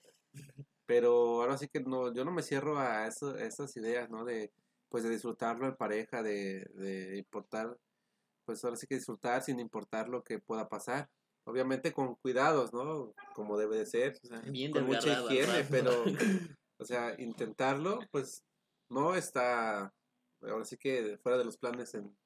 Pero ahora sí que no, yo no me cierro a, eso, a esas ideas, ¿no? De, pues de disfrutarlo en pareja, de, de importar, pues ahora sí que disfrutar sin importar lo que pueda pasar. Obviamente con cuidados, ¿no? Como debe de ser, O sea, Bien con mucha higiene, pero, o sea, intentarlo, pues no está, ahora sí que fuera de los planes en,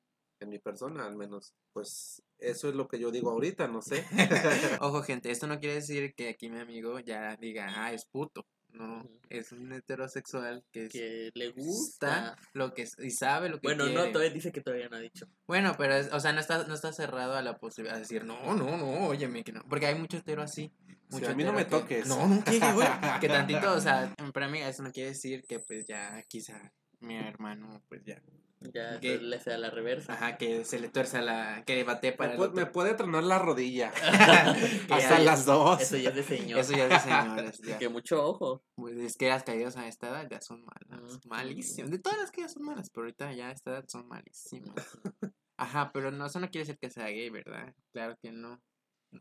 en mi persona, al menos. Pues eso es lo que yo digo ahorita, no sé. Ojo, gente, esto no quiere decir que aquí mi amigo ya diga, ah, es puto. No, es un heterosexual que, es- que le gusta lo que y sabe lo que Bueno, quiere. no, todavía dice que todavía no ha dicho. Bueno, pero, es- o sea, no está, no está cerrado a la posibilidad de decir, no, no, no, óyeme, que no. Porque hay mucho hetero así. Sí, mucho a mí no me que- toques. No, no quiere, güey. Que tantito, o sea, para mí eso no quiere decir que, pues, ya, quizá mi hermano, pues, ya. Ya ¿Qué? le sea la reversa. Ajá, que se le tuerza la... Que bate para Me, el pu- otro. me puede tronar la rodilla. Que Hasta ya- las dos. Eso ya es de señor. Eso ya es de señores, ya. Que mucho ojo. Pues es que las caídas a esta edad ya son malas, Ujú. malísimas. De todas las caídas son malas, pero ahorita ya a esta edad son malísimas. Ajá, pero no, eso no quiere decir que sea gay, ¿verdad? Claro que no.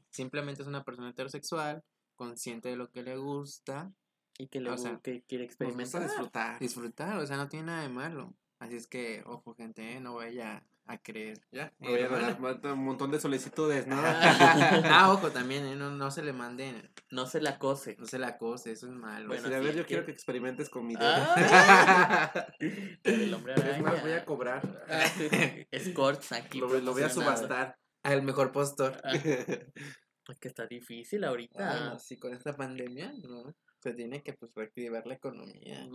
Simplemente es una persona heterosexual, consciente de lo que le gusta, Y que le O sea, que quiere experimentar. disfrutar. disfrutar, o sea, no tiene nada de malo. Así es que, ojo, gente, ¿eh? no vaya a creer. Ya, Me voy a dar un montón de solicitudes, ¿no? ah, ojo, también, ¿eh? no, no se le manden, No se la cose. no se la acose, eso es malo. Bueno, Decir, a sí, ver, yo que- quiero que experimentes con mi dedo. Ah. El hombre es más, voy a cobrar. Escorts aquí. Lo, lo voy a subastar. Al mejor postor. Ah, Es que está difícil ahorita. Ah, sí, con esta pandemia, no. Se tiene que pues reactivar la economía.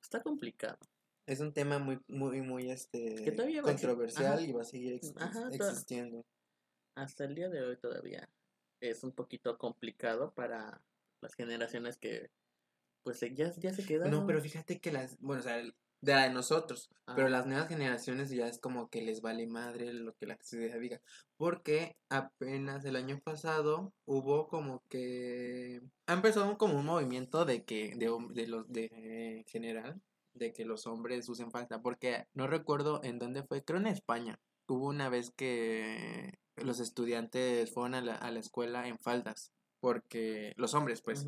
Está complicado. Es un tema muy, muy, muy este Que todavía va a exi- controversial ajá. y va a seguir ex- Ajá, existiendo. Hasta el día de hoy todavía es un poquito complicado para las generaciones que pues ya, ya se quedaron. No, pero fíjate que las, bueno, o sea, el- de la de nosotros. Pero las nuevas generaciones ya es como que les vale madre lo que la sociedad diga. Porque apenas el año pasado hubo como que... Ha empezado como un movimiento de que, de, de los, de eh, general, de que los hombres usen falda. Porque no recuerdo en dónde fue, creo en España. Hubo una vez que los estudiantes fueron a la, a la escuela en faldas. Porque los hombres, pues,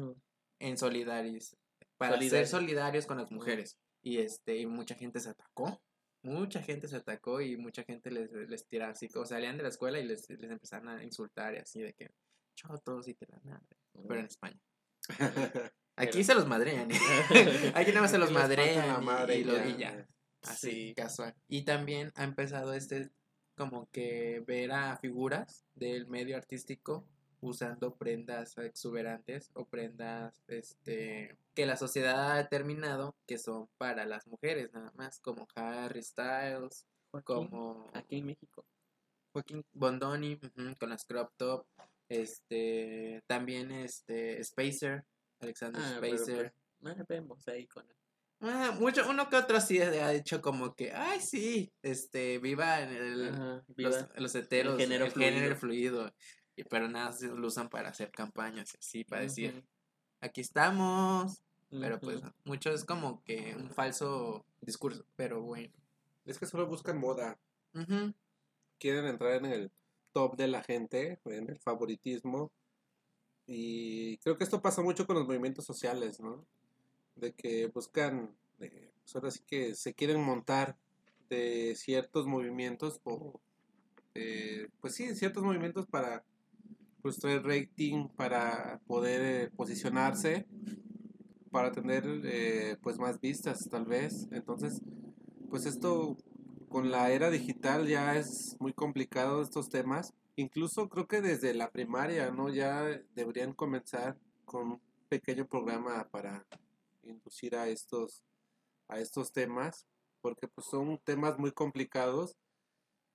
en solidarios. Para ser Solidarios. solidarios con las mujeres. Y este, y mucha gente se atacó. Mucha gente se atacó y mucha gente les, les tiraba así, o salían de la escuela y les, les empezaron a insultar y así de que chotos y te la madre. Pero en España. Aquí Pero- se los madrean. ¿eh? Aquí nada más se los madrean madre y, lo- y ya. Así, Sí. casual. Y también ha empezado este, como que ver a figuras del medio artístico usando prendas exuberantes o prendas este que la sociedad ha determinado que son para las mujeres nada más, como Harry Styles, Joaquín, como Aquí en México. Joaquín Bondoni con las crop top, este también este Spacer, Alexander Ah, pero Spacer. pues, ah, vemos ahí con Ah, mucho, uno que otro sí ha hecho como que, ay, sí, este, viva en el, Ajá, los, viva. los heteros, el género género, fluido. Y, pero nada, sí lo usan para hacer campañas así, para decir, aquí estamos. Pero pues, mucho es como que un falso discurso, pero bueno. Es que solo buscan moda. Quieren entrar en el top de la gente, en el favoritismo. Y creo que esto pasa mucho con los movimientos sociales, ¿no? De que buscan, eh, pues ahora sí que se quieren montar de ciertos movimientos, o, eh, pues sí, ciertos movimientos para pues traer rating, para poder eh, posicionarse, para tener eh, pues más vistas tal vez. Entonces, pues esto con la era digital ya es muy complicado estos temas. Incluso creo que desde la primaria, ¿no? Ya deberían comenzar con un pequeño programa para inducir a estos a estos temas, porque pues son temas muy complicados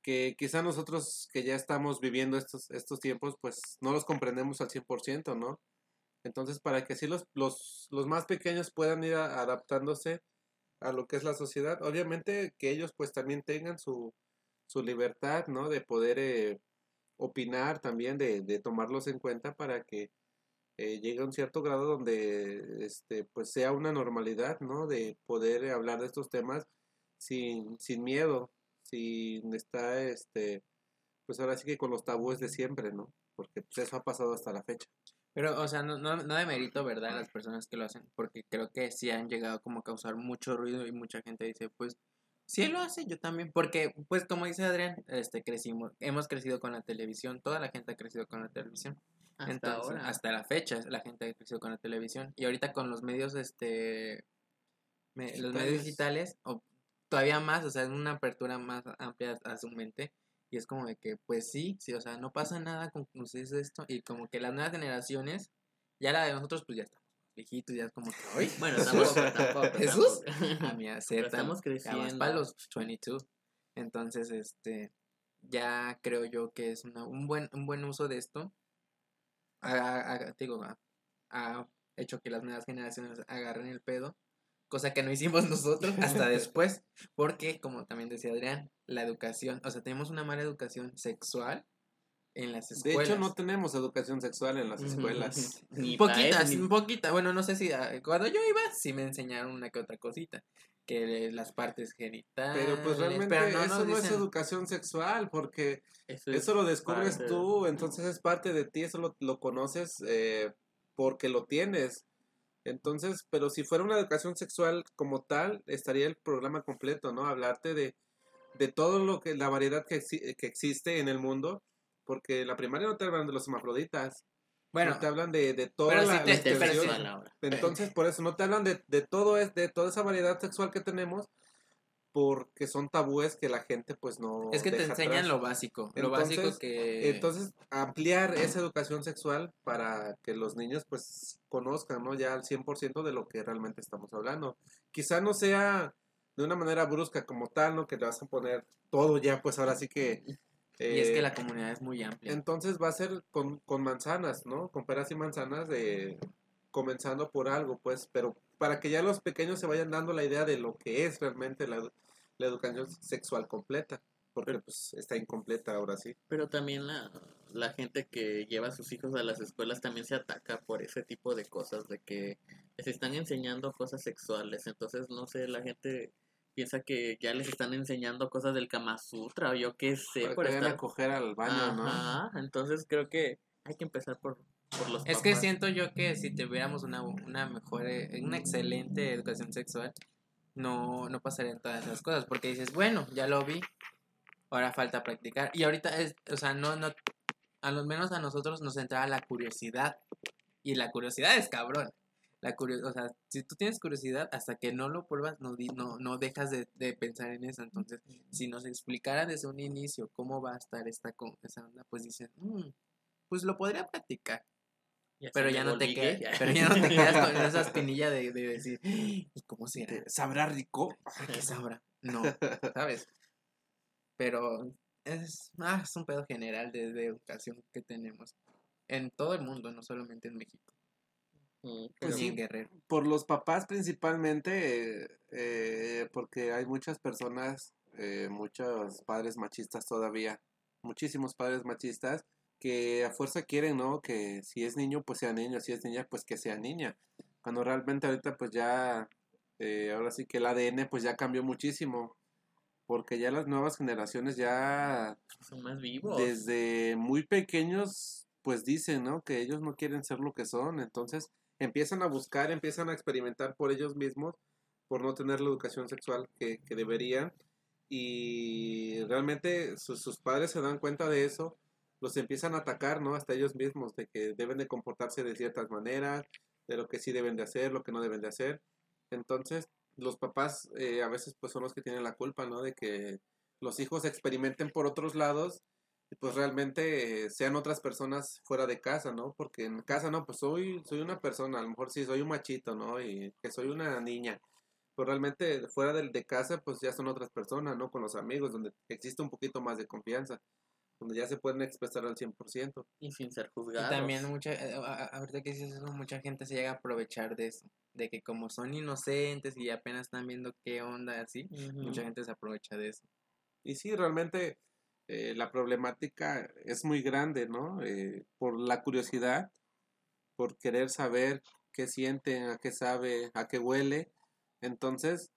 que quizá nosotros que ya estamos viviendo estos estos tiempos, pues no los comprendemos al 100%, ¿no? Entonces, para que así los, los, los más pequeños puedan ir adaptándose a lo que es la sociedad, obviamente que ellos pues también tengan su, su libertad, ¿no? De poder eh, opinar también, de, de tomarlos en cuenta para que eh, llegue a un cierto grado donde este, pues sea una normalidad, ¿no? De poder hablar de estos temas sin, sin miedo, sin estar, este, pues ahora sí que con los tabúes de siempre, ¿no? Porque pues eso ha pasado hasta la fecha. Pero, o sea, no, no, no demerito, ¿verdad? Las personas que lo hacen, porque creo que sí han llegado como a causar mucho ruido y mucha gente dice, pues, si él lo hace, yo también, porque, pues, como dice Adrián, este, crecimos, hemos crecido con la televisión, toda la gente ha crecido con la televisión. Hasta Entonces, ahora. hasta la fecha, la gente ha crecido con la televisión. Y ahorita con los medios, este, me- los medios Digitales. o todavía más, o sea, es una apertura más amplia a su mente. Y es como de que, pues sí, sí, o sea, no pasa nada con ustedes esto. Y como que las nuevas generaciones, ya la de nosotros, pues ya estamos viejitos, ya es como que, hoy, Bueno, tampoco, tampoco. Jesús, a mi acepta. estamos creciendo. para los 22. Entonces, este, ya creo yo que es una- un, buen, un buen uso de esto. Ha, digo, ha hecho que las nuevas generaciones agarren el pedo. Cosa que no hicimos nosotros hasta después. Porque, como también decía Adrián, la educación, o sea, tenemos una mala educación sexual en las De escuelas. hecho, no tenemos educación sexual en las escuelas. Ni Poquitas, ni- un poquita. Bueno, no sé si ah, cuando yo iba sí me enseñaron una que otra cosita. Que las partes genitales. Pero pues realmente pero no eso no es educación sexual, porque Eso, es eso lo descubres parte de- tú, entonces es parte de ti, eso lo, lo conoces eh, porque lo tienes. Entonces, pero si fuera una educación sexual como tal, estaría el programa completo, ¿no? Hablarte de, de todo lo que, la variedad que, que existe en el mundo, porque en la primaria no te hablan de los hermafroditas, Bueno, no te hablan de, de toda pero la, sí la te- Este ahora. Entonces, por eso no te hablan de, de todo es, de toda esa variedad sexual que tenemos, porque son tabúes que la gente pues no es que te enseñan atrás. lo básico. lo básico que. Entonces, ampliar esa educación sexual para que los niños pues conozcan, ¿no? Ya al 100% de lo que realmente estamos hablando. Quizá no sea de una manera brusca como tal, ¿no? Que le vas a poner todo ya, pues ahora sí que... y es que eh, la comunidad es muy amplia. entonces va a ser con, con manzanas, ¿no? Con peras y manzanas de comenzando por algo, pues, pero para que ya los pequeños se vayan dando la idea de lo que es realmente la, la educación sexual completa. Porque pues está incompleta ahora sí. Pero también la, la gente que lleva a sus hijos a las escuelas también se ataca por ese tipo de cosas, de que les están enseñando cosas sexuales. Entonces, no sé, la gente piensa que ya les están enseñando cosas del Kama Sutra o yo qué sé. Para por estar... a coger al baño, ¿no? Ajá, entonces creo que hay que empezar por, por los Es que siento yo que si tuviéramos una, una mejor, eh, una excelente educación sexual, no, no pasarían todas esas cosas. Porque dices, bueno, ya lo vi, ahora falta practicar. Y ahorita es, o sea, no, no, a lo menos a nosotros nos entraba la curiosidad. Y la curiosidad es cabrón. La curio- o sea, si tú tienes curiosidad, hasta que no lo pruebas, no, di- no, no dejas de, de pensar en eso. Entonces, si nos explicaran desde un inicio cómo va a estar esta, con esa onda, pues dicen, "Mm, pues lo podría practicar. Pero ya no te quedas, gay. pero ya no te quedas con esa espinilla de, de decir, ¿y cómo será? ¿Sabrá rico? ¿Qué sabrá? No, ¿sabes? Pero es, ah, es un pedo general de, de educación que tenemos en todo el mundo, no solamente en México, Pues pero- ni sí. en Guerrero. Por los papás principalmente, eh, eh, porque hay muchas personas, eh, muchos padres machistas todavía, muchísimos padres machistas que a fuerza quieren, ¿no? Que si es niño, pues sea niño, si es niña, pues que sea niña. Cuando realmente ahorita pues ya, eh, ahora sí que el ADN pues ya cambió muchísimo, porque ya las nuevas generaciones ya son más vivos. desde muy pequeños, pues dicen, ¿no? Que ellos no quieren ser lo que son. Entonces empiezan a buscar, empiezan a experimentar por ellos mismos, por no tener la educación sexual que, que deberían. Y realmente sus, padres se dan cuenta de eso, los empiezan a atacar, ¿no? Hasta ellos mismos, de que deben de comportarse de ciertas maneras, de lo que sí deben de hacer, lo que no deben de hacer. Entonces, los papás eh, a veces pues son los que tienen la culpa, ¿no? De que los hijos experimenten por otros lados pues realmente eh, sean otras personas fuera de casa, ¿no? Porque en casa, no, pues soy, soy una persona, a lo mejor sí soy un machito, ¿no? Y que soy una niña. Pero realmente fuera del de casa, pues ya son otras personas, ¿no? Con los amigos, donde existe un poquito más de confianza, donde ya se pueden expresar al 100%. Y sin ser Y juzgados. también mucha, eh, ahorita que dices eso, mucha gente se llega a aprovechar de eso, de que como son inocentes y apenas están viendo qué onda así, mucha gente se aprovecha de eso. Y sí, realmente eh, la problemática es muy grande, ¿no? Eh, por la curiosidad, por querer saber qué sienten, a qué sabe, a qué huele. Entonces,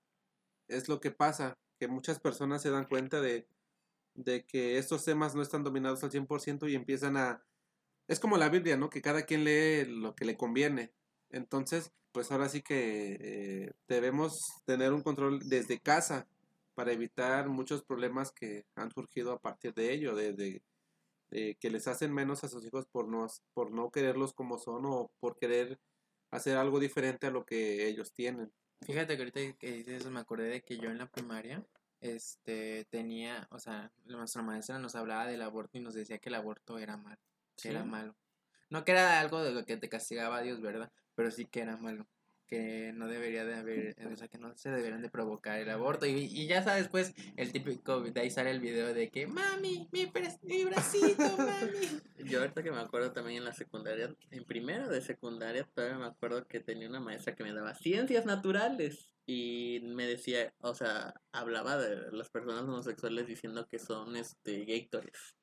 es lo que pasa, que muchas personas se dan cuenta de, de que estos temas no están dominados al 100% y empiezan a... Es como la Biblia, ¿no? Que cada quien lee lo que le conviene. Entonces, pues ahora sí que eh, debemos tener un control desde casa para evitar muchos problemas que han surgido a partir de ello, de, de- de que les hacen menos a sus hijos por no, por no quererlos como son o por querer hacer algo diferente a lo que ellos tienen. Fíjate que ahorita que dices eso me acordé de que yo en la primaria este tenía, o sea, nuestra maestra nos hablaba del aborto y nos decía que el aborto era malo, que era malo. No que era algo de lo que te castigaba Dios, ¿verdad? Pero sí que era malo, que no debería de haber, o sea, que no se deberían de provocar el aborto. Y, y ya sabes, pues, el típico, de ahí sale el video de que, mami, mi, mi bracito, mami. Yo ahorita que me acuerdo también en la secundaria, en primero de secundaria, todavía me acuerdo que tenía una maestra que me daba ciencias naturales y me decía, o sea, hablaba de las personas homosexuales diciendo que son este gaytores.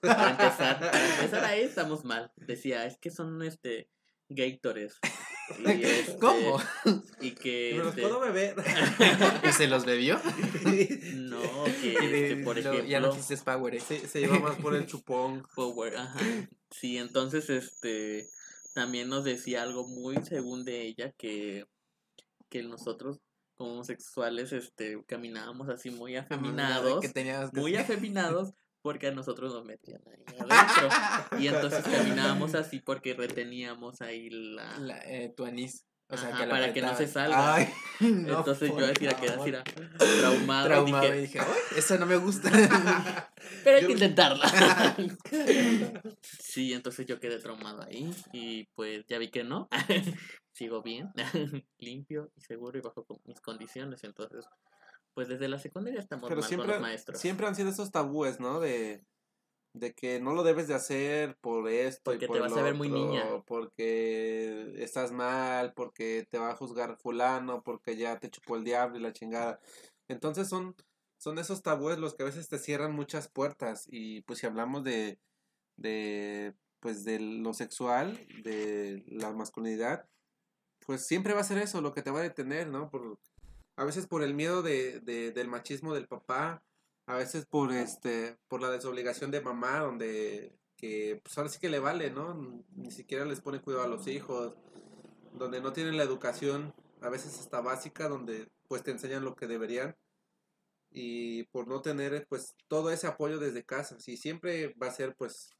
Para empezar, para empezar ahí estamos mal. Decía, es que son este gaytores. Y, este, ¿Cómo? Y que ¿Me los este, puedo beber? ¿Y se los bebió? no, que este, por ejemplo ya no dices Power, ¿eh? se, se lleva más por el chupón. Power, ajá. Sí, entonces este también nos decía algo muy según de ella que, que nosotros como homosexuales este caminábamos así muy afeminados, Que teníamos que muy afeminados porque a nosotros nos metían ahí adentro. Y entonces caminábamos así porque reteníamos ahí la la, eh, tu anís. O sea, Ajá, que para que no se salga. Ay, no, entonces yo así favor. era traumado, y traumado dije, y dije, "Ay, eso no me gusta. pero hay Yo- que intentarla. sí, entonces yo quedé traumado ahí y pues ya vi que no. Sigo bien, limpio y seguro y bajo mis condiciones. Entonces, pues desde la secundaria estamos Pero mal con siempre, los maestros. siempre han sido esos tabúes, ¿no? De, de que no lo debes de hacer por esto Porque y por te vas a ver muy otro, niña. porque estás mal, porque te va a juzgar fulano, porque ya te chupó el diablo y la chingada. Entonces son, son esos tabúes los que a veces te cierran muchas puertas y pues si hablamos de, de pues de lo sexual, de la masculinidad, pues siempre va a ser eso lo que te va a detener, ¿no? Por, a veces por el miedo de, de, del machismo del papá, a veces por este por la desobligación de mamá donde que pues ahora sí que le vale no ni siquiera les pone cuidado a los hijos donde no tienen la educación a veces hasta básica donde pues te enseñan lo que deberían y por no tener pues todo ese apoyo desde casa. Sí siempre va a ser pues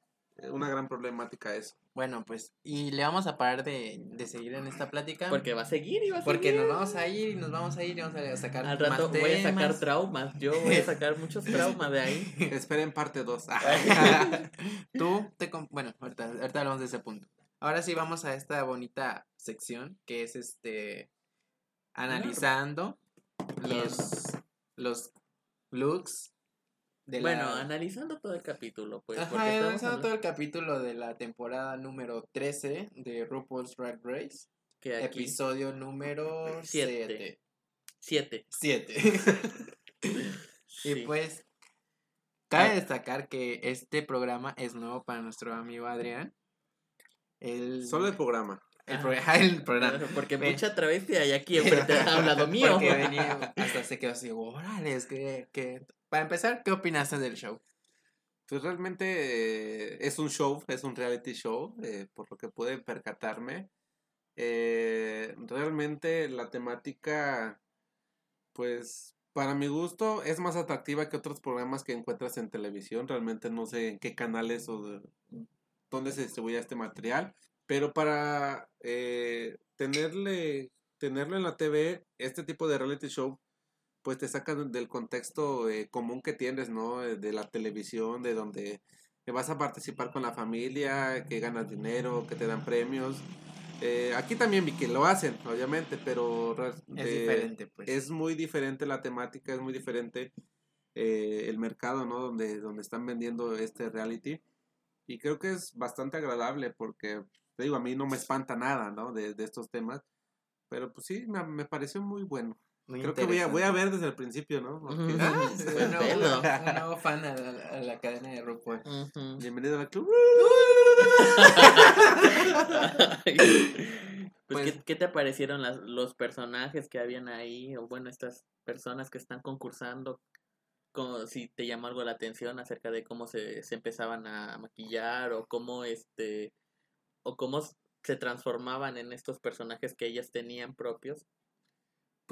una gran problemática eso Bueno, pues, y le vamos a parar de, de seguir en esta plática. Porque va a seguir y va a Porque seguir. nos vamos a ir y nos vamos a ir y vamos a sacar Al rato más voy a sacar traumas. Yo voy a sacar muchos traumas de ahí. esperen parte 2 Tú te... Bueno, ahorita, ahorita hablamos de ese punto. Ahora sí vamos a esta bonita sección que es este... Analizando los, los looks de Bueno, la... analizando todo el capítulo, pues. Ajá, analizando todo el capítulo de la temporada número 13 de RuPaul's Drag Race. que aquí Episodio número Siete. 7. siete. 7. Y pues, cabe Ah. destacar que este programa es nuevo para nuestro amigo Adrián. El, solo el programa el, Ah. pro- el programa. Porque Ve. mucha travestia hay aquí enfrente a un lado mío. Porque venía, hasta se quedó así, órale, es que, que... Para empezar, ¿qué opinaste del show? Pues realmente eh, es un show, es un reality show, eh, por lo que pude percatarme. Eh, realmente la temática, pues para mi gusto, es más atractiva que otros programas que encuentras en televisión. Realmente no sé en qué canales o de- dónde se distribuye este material. Pero para eh, tenerle, tenerlo en la TV, este tipo de reality show pues te sacan del contexto eh, común que tienes, ¿no? Eh, De la televisión, de donde vas a participar con la familia, que ganas dinero, que te dan premios. Eh, aquí también vi que lo hacen, obviamente, pero Es eh, diferente, pues. es muy diferente la temática, es muy diferente eh, el mercado, ¿no? Donde, donde están vendiendo este reality. Y creo que es bastante agradable porque, te digo, a mí no me espanta nada, ¿no? De, de estos temas. Pero pues sí, me, me pareció muy bueno. Muy Creo que voy a, voy a ver desde el principio, ¿no? Porque-. Ah, un nuevo, pedo. un nuevo fan a la, a la cadena de RuPaul. Bienvenido al club. pues, Pues- ¿qué, qué te parecieron las, los personajes que habían ahí? O bueno, estas personas que están concursando. Como si te llama algo la atención acerca de cómo se, se empezaban a maquillar o cómo este o cómo se transformaban en estos personajes que ellas tenían propios.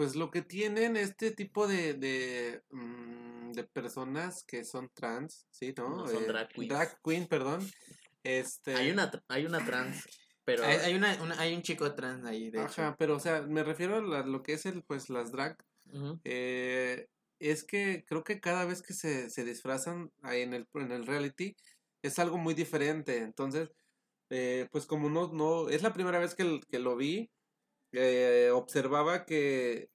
Pues lo que tienen este tipo de, de, mm, de personas que son trans, ¿sí? ¿No? No, son Eh, drag. Drag queen, perdón. Este, Hay una hay una trans, pero Hay, hay una, una- hay un chico trans ahí, de Ajá, hecho. pero o sea, me refiero a la- lo que es el, pues las drag. Eh, es que creo que cada vez que se, se disfrazan ahí en el, en el reality es algo muy diferente. Entonces, eh, pues como no, no, es la primera vez que, que lo vi, eh, observaba que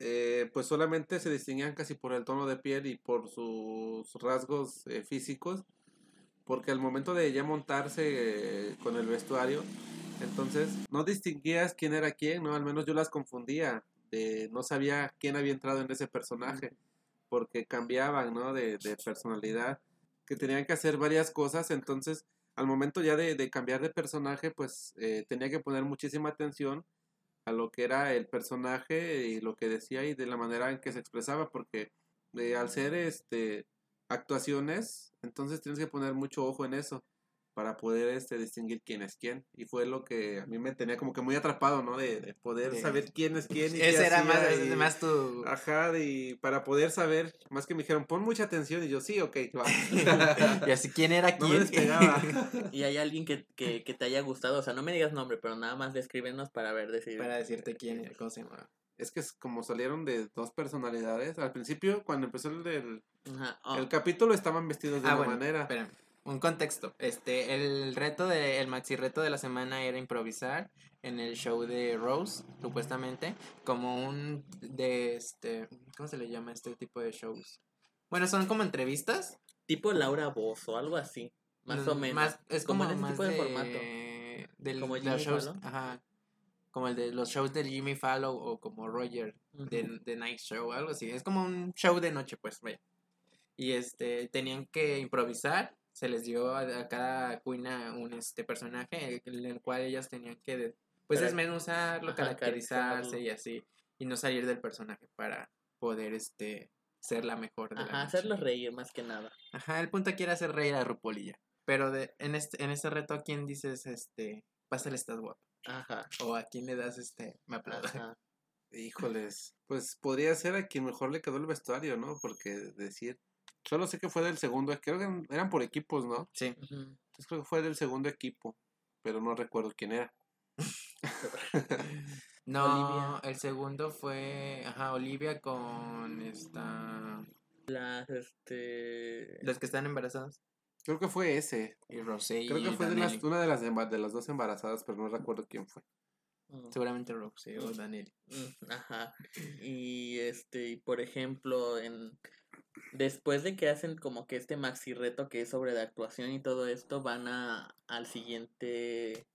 eh, pues solamente se distinguían casi por el tono de piel y por sus rasgos eh, físicos, porque al momento de ya montarse eh, con el vestuario, entonces no distinguías quién era quién, ¿no? Al menos yo las confundía, de- no sabía quién había entrado en ese personaje, porque cambiaban, ¿no? De, de personalidad, que tenían que hacer varias cosas, entonces al momento ya de, de cambiar de personaje, pues eh, tenía que poner muchísima atención a lo que era el personaje y lo que decía y de la manera en que se expresaba, porque eh, al ser este actuaciones, entonces tienes que poner mucho ojo en eso para poder este distinguir quién es quién y fue lo que a mí me tenía como que muy atrapado, ¿no? De, de poder De- saber quién es quién y qué Ese era hacía más, y- más tu... Ajá, y para poder saber, más que me dijeron, pon mucha atención, y yo, sí, ok, va. Y así, ¿quién era No me quién? despegaba. Y hay alguien que, que, que te haya gustado, o sea, no me digas nombre, pero nada más descríbenos para ver, decir. Para decirte quién era, cómo se llama. Es que es como salieron de dos personalidades, al principio, cuando empezó el, del, Ajá, oh, el capítulo, estaban vestidos de Ah, una bueno, manera. espérame. Un contexto. Este, el reto de, el maxi reto de la semana era improvisar en el show de Rose, supuestamente, como un de este, ¿cómo se le llama este tipo de shows? Bueno, son como entrevistas tipo Laura Voz o algo así, más o Mm, menos. Más, es como como, en ese más tipo de de, formato. del- Como Jimmy shows, ajá, como el de los shows de Jimmy Fallon o como Roger Ujú. de, de Night Show, algo así. Es como un show de noche, pues, vaya. Y este, tenían que improvisar, se les dio a, a cada cuina un este personaje, en el cual ellas tenían que, de- pues, Cara- desmenuzarlo, ajá, caracterizarse y así, y no salir del personaje para poder, este, ser la mejor de la Ajá, noche. hacerlos reír más que nada. Ajá, el punto aquí era hacer reír a Rupolilla. Pero de, en este, en este reto, ¿a quién dices, este, pásale estás guapo? Ajá, O a quién le das, este, me aplaudo. ajá. Híjoles, pues podría ser a quien mejor le quedó el vestuario, ¿no? Porque decir, solo sé que fue del segundo, creo que eran- por equipos, ¿no? Sí. Entonces creo que fue del segundo equipo, pero no recuerdo quién era. No, Olivia. el segundo fue, ajá, Olivia con esta, Las, este... los que están embarazadas. Creo que fue ese. Y Rosé Creo que y fue de las, una de las, de las dos embarazadas, pero no recuerdo quién fue. mm, Seguramente Rosé o Danelli. mm, Ajá. Y este, y por ejemplo, en después de que hacen como que este maxi reto que es sobre la actuación y todo esto, van a al siguiente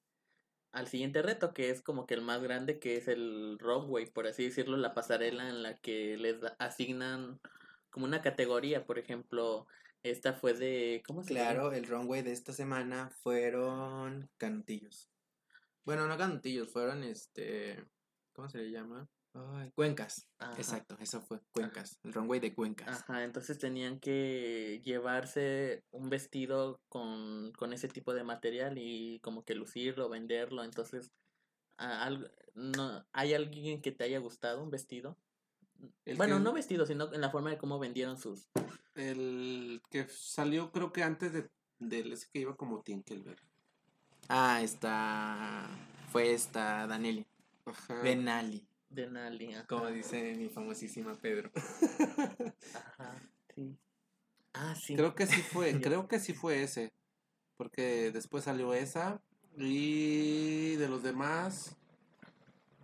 al siguiente reto que es como que el más grande que es el runway, por así decirlo, la pasarela en la que les asignan como una categoría, por ejemplo, esta fue de ¿cómo se llama? Claro, el runway de esta semana fueron canutillos. Bueno, no canutillos, fueron este, ¿cómo se le llama? Ay, cuencas. Ajá. Exacto, eso fue, cuencas. El runway de cuencas. Ajá, entonces tenían que llevarse un vestido con, con ese tipo de material y como que lucirlo, venderlo. Entonces, no, ¿hay alguien que te haya gustado un vestido? El bueno, que- no vestido, sino en la forma de cómo vendieron sus... El que salió creo que antes de, del ese que iba como Tinkelberg. Ah, esta, fue esta Danelli. Ajá. Benali, De Nali, ajá. como dice mi famosísima Pedro. Ajá, sí. Ah, sí. Creo que sí fue, creo que sí fue ese. Porque después salió esa. Y de los demás.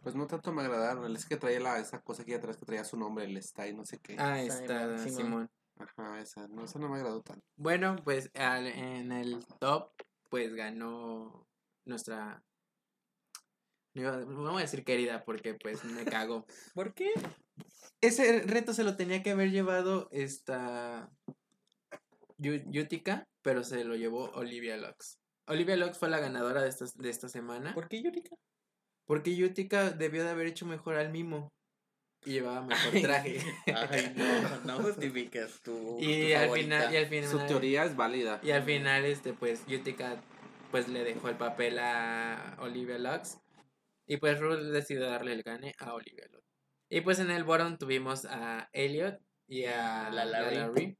Pues no tanto me agradaron. Ese que traía la, esa cosa aquí atrás que traía su nombre, el Stay, no sé qué. Ah, esta Simón. Simón. Ajá, esa. No, esa no me agradó tanto. Bueno, pues al- en el top, pues ganó nuestra. No voy a decir querida porque pues me cago. ¿Por qué? Ese reto se lo tenía que haber llevado esta Yu- Yutica, pero se lo llevó Olivia Lux. Olivia Lux fue la ganadora de esta, de esta semana. ¿Por qué Yurika? Porque Yutica debió de haber hecho mejor al mimo. Y llevaba mejor Ay, traje. Ay, no, no justifiques tu. y, tu al favorita. final, y al final. Su teoría es válida. Y al final, este, pues, Yutica, pues, le dejó el papel a Olivia Lux. Y pues Ruth decidió darle el gane a Olivia Lux. Y pues en el bottom tuvimos a Elliot y a La la Larry. Larry.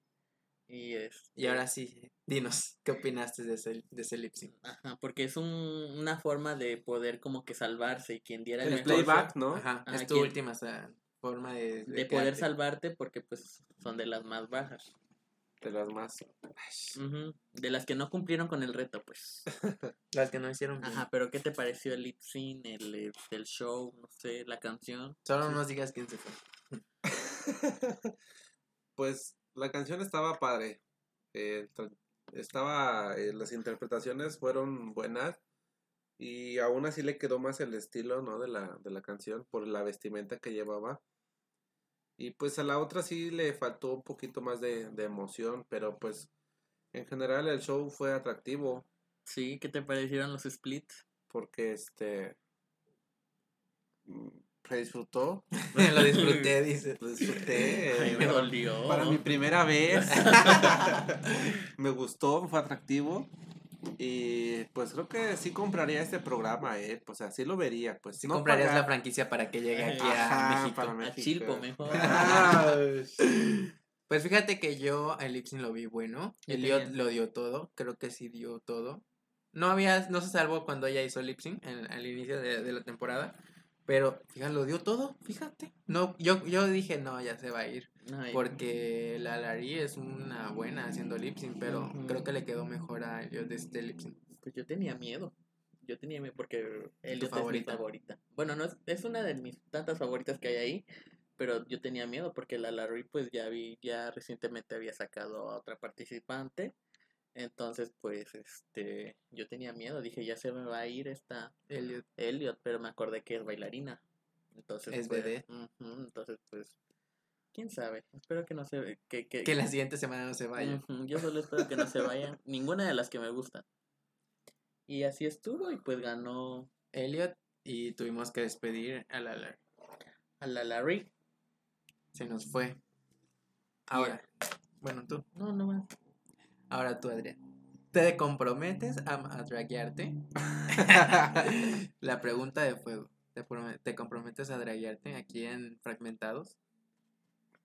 Y es. Y ahora sí, dinos, ¿qué opinaste de ese, de ese lip sync? Ajá, porque es un, una forma de poder como que salvarse y quien diera el, El mejor playback, show, ¿no? Ajá, Ajá, es tu ¿quién? última o sea, forma de... de poder quedarte. salvarte porque pues son de las más bajas. De las más. De las que no cumplieron con el reto, pues. Las que no hicieron bien. Ajá, pero ¿qué te pareció el lip sync, el, el- el show, no sé, la canción? Solo no nos digas quién se fue. Pues la canción estaba padre. Eh, estaba. eh, las interpretaciones fueron buenas. Y aún así le quedó más el estilo, ¿no? De la, de la canción por la vestimenta que llevaba. Y pues a la otra sí le faltó un poquito más de, de emoción, pero pues en general el show fue atractivo Sí, ¿qué te parecieron los splits? porque este mm, se disfrutó, Lo disfruté, dice. lo disfruté. Ay, eh, me dolió. Para mi primera vez. me gustó, fue atractivo. Y pues creo que sí compraría este programa, ¿eh? Pues así lo vería. Pues Si no comprarías la franquicia para que llegue aquí Ajá, a México. para A. Chilpo mejor. Pues fíjate que yo el lip sync lo vi bueno. También. lo dio todo. Creo que sí dio todo. No había, no se salvó cuando ella hizo lip sync en- al inicio de, de la temporada. Pero, fíjate, lo dio todo, fíjate. No, yo, yo dije, no, ya se va a ir. Ay, Porque la Larry es una buena haciendo lip sync, pero creo que le quedó mejor a Elliot de este lip sync. Pues yo tenía miedo. Yo tenía miedo porque Elliot es mi favorita? Bueno, no es, es una de mis tantas favoritas que hay ahí. pero yo tenía miedo porque la Larry pues ya vi, ya recientemente había sacado a otra participante. Entonces, pues, este, yo tenía miedo, dije, ya se me va a ir esta Elliot. Elliot, pero me acordé que es bailarina. Entonces, Es pues, ujú, entonces, pues, quién sabe. Espero que no se que, que, Que la siguiente semana no se vaya. Ujú, Yo solo espero que no se vayan ninguna de las que me gustan. Y así estuvo y pues ganó Elliot y tuvimos que despedir a la Larry. a la Larry. Se nos fue. Ahora, bueno, tú. No, no más. Ahora tú, Adrián. ¿Te comprometes a, a draguearte? la pregunta de fuego. ¿Te, prome- te comprometes a draguearte aquí en Fragmentados?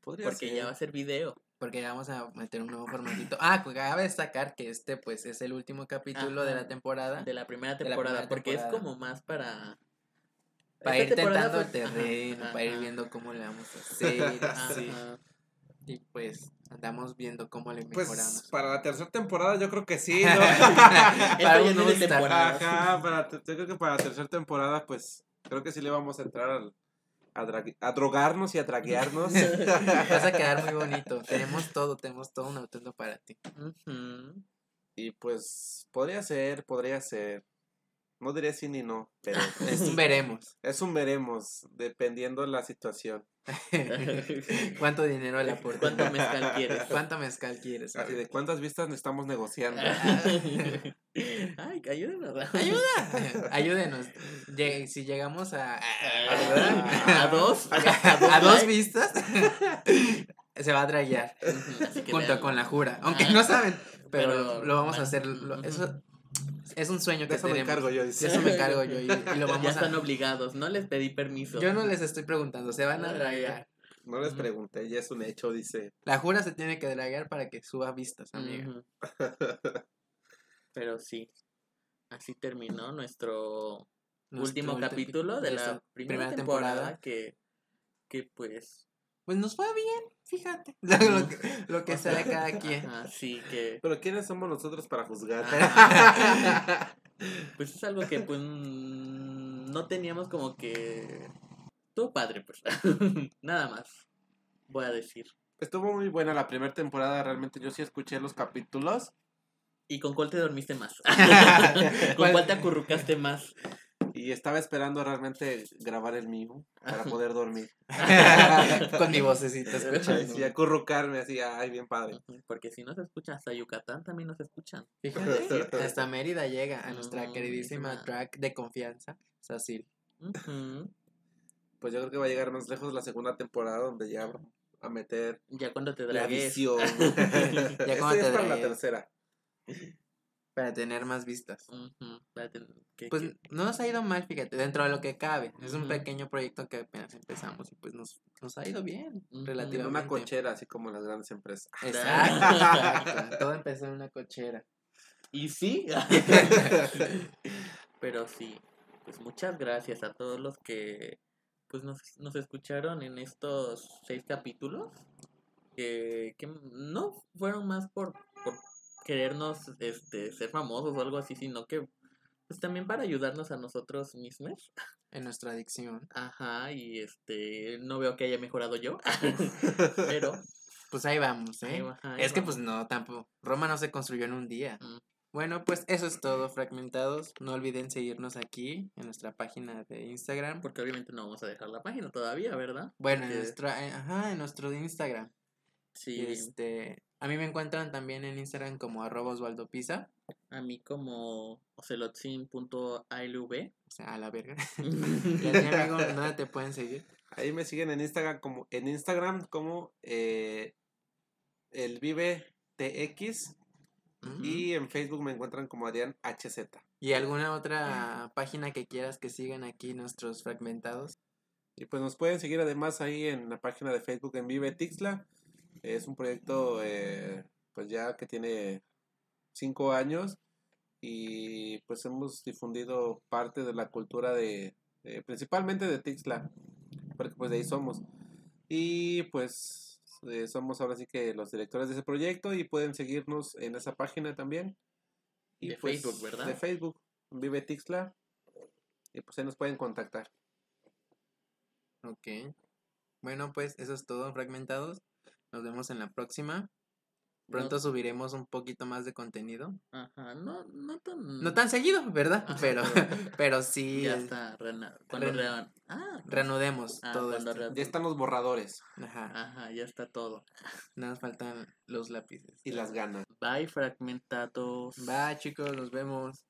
Podría Porque ser. ya va a ser video. Porque ya vamos a meter un nuevo formatito. Ah, pues cabe destacar que este pues es el último capítulo de la temporada. De la primera De la temporada. primera porque temporada. es como más para. Para Esta ir tentando el fue- ajá, terreno, para ir viendo cómo le vamos a hacer. así. Y pues andamos viendo cómo le Pues mejoramos. para la tercera temporada yo creo que sí, ¿no? Para un no temporada. Ajá, para, yo creo que para la tercera temporada, pues, creo que sí le vamos a entrar al- a, drogarnos y a draguearnos. Vas a quedar muy bonito. Tenemos todo, tenemos todo un auténtico para ti. Y pues, podría ser, podría ser. No diré sí ni no, pero Es un veremos. es un veremos, dependiendo la situación. ¿Cuánto dinero le aportas? ¿Cuánto mezcal quieres? ¿Cuánto mezcal quieres? Así de cuántas vistas estamos negociando. Ay, ayúdenos. ¡Ayuda! Ayúdenos. Lleg- si llegamos a... ¿A dos? A dos vistas, se va a draguear. Junto vean. con la jura. Aunque Ah. no saben, pero, Pero, lo vamos a hacer. lo- ujú. eso es un sueño que De eso me encargo yo, De dice. eso me encargo yo y, y lo Ya vamos están a... obligados, no les pedí permiso. Yo no les estoy preguntando, se van a draguear. No les pregunté, ya es un hecho, dice. La jura se tiene que draguear para que suba vistas, amiga. Pero sí, así terminó nuestro Nuestro último capítulo de la primera, temporada, que, que pues Pues nos fue bien, fíjate. lo, que, lo que sea de cada quien. así que Pero ¿quiénes somos nosotros para juzgar? Pues es algo que pues mm, no teníamos como que tu padre pues. Nada más voy a decir. Estuvo muy buena la primera temporada, realmente yo sí escuché los capítulos. Y con cuál te dormiste más con cuál te acurrucaste más y estaba esperando realmente grabar el mío para poder dormir. Con mi vocecita escuchando. sí, acurrucarme así, ay, bien padre. Porque si no se escucha hasta Yucatán también nos escuchan Fíjate, hasta Mérida llega a nuestra Mm, queridísima track de confianza, Sacil. Pues yo creo que va a llegar más lejos la segunda temporada donde ya a meter ya cuando te la dragues visión. Ya cuando ya te es para la tercera. Para tener más vistas. Para ten- Pues no nos ha ido mal, fíjate, dentro de lo que cabe. Es un pequeño proyecto que apenas empezamos y pues nos, nos ha ido bien, Ujú. relativamente. En una cochera, así como las grandes empresas. Exacto, exacto. Todo empezó en una cochera. y sí Pero sí, pues muchas gracias a todos los que pues nos, nos escucharon en estos seis capítulos. Que, que no fueron más por, por querernos este, ser famosos o algo así, sino que pues también para ayudarnos a nosotros mismos. En nuestra adicción. Ajá, y este no veo que haya mejorado yo. Pero Pues ahí vamos, ahí ¿eh? va- ahí Es que pues no, tampoco. Roma no se construyó en un día. Mm. Bueno, pues eso es todo, fragmentados. No olviden seguirnos aquí en nuestra página de Instagram. porque obviamente no vamos a dejar la página todavía, ¿verdad? Bueno, en nuestra, eh, ajá, en nuestro Instagram. Sí, Este, a mí me encuentran también en Instagram como arroba Osvaldo Pisa. a mí como ocelotzin.alv. O sea, a la verga. y a ti, amigo, ¿dónde te pueden seguir? Ahí me siguen en Instagram como, en Instagram como eh, el Vive TX Ujú. y en Facebook me encuentran como Adrián HZ. ¿Y alguna otra página que quieras que sigan aquí nuestros fragmentados? Y pues nos pueden seguir además ahí en la página de Facebook en Vive Tixla. Es un proyecto eh, pues ya que tiene cinco años y pues hemos difundido parte de la cultura de eh, principalmente de Tixla porque pues de ahí somos y pues eh, somos ahora sí que los directores de ese proyecto y pueden seguirnos en esa página también y De pues, Facebook, ¿verdad? de Facebook Vive Tixla y pues ahí nos pueden contactar Ok. Bueno, pues eso es todo, fragmentados. Nos vemos en la próxima. Pronto subiremos un poquito más de contenido. Ajá, no, no tan... No tan seguido, ¿verdad? Ajá, pero, pero- pero sí Ya es- está, rena- cuando Re- rean- Ah, reanudemos ah, todo cuando esto. rea- Ya están los borradores Ajá. Ajá, ya está todo. Nada más faltan los lápices. y las ganas. Bye, fragmentados. Bye, chicos, nos vemos.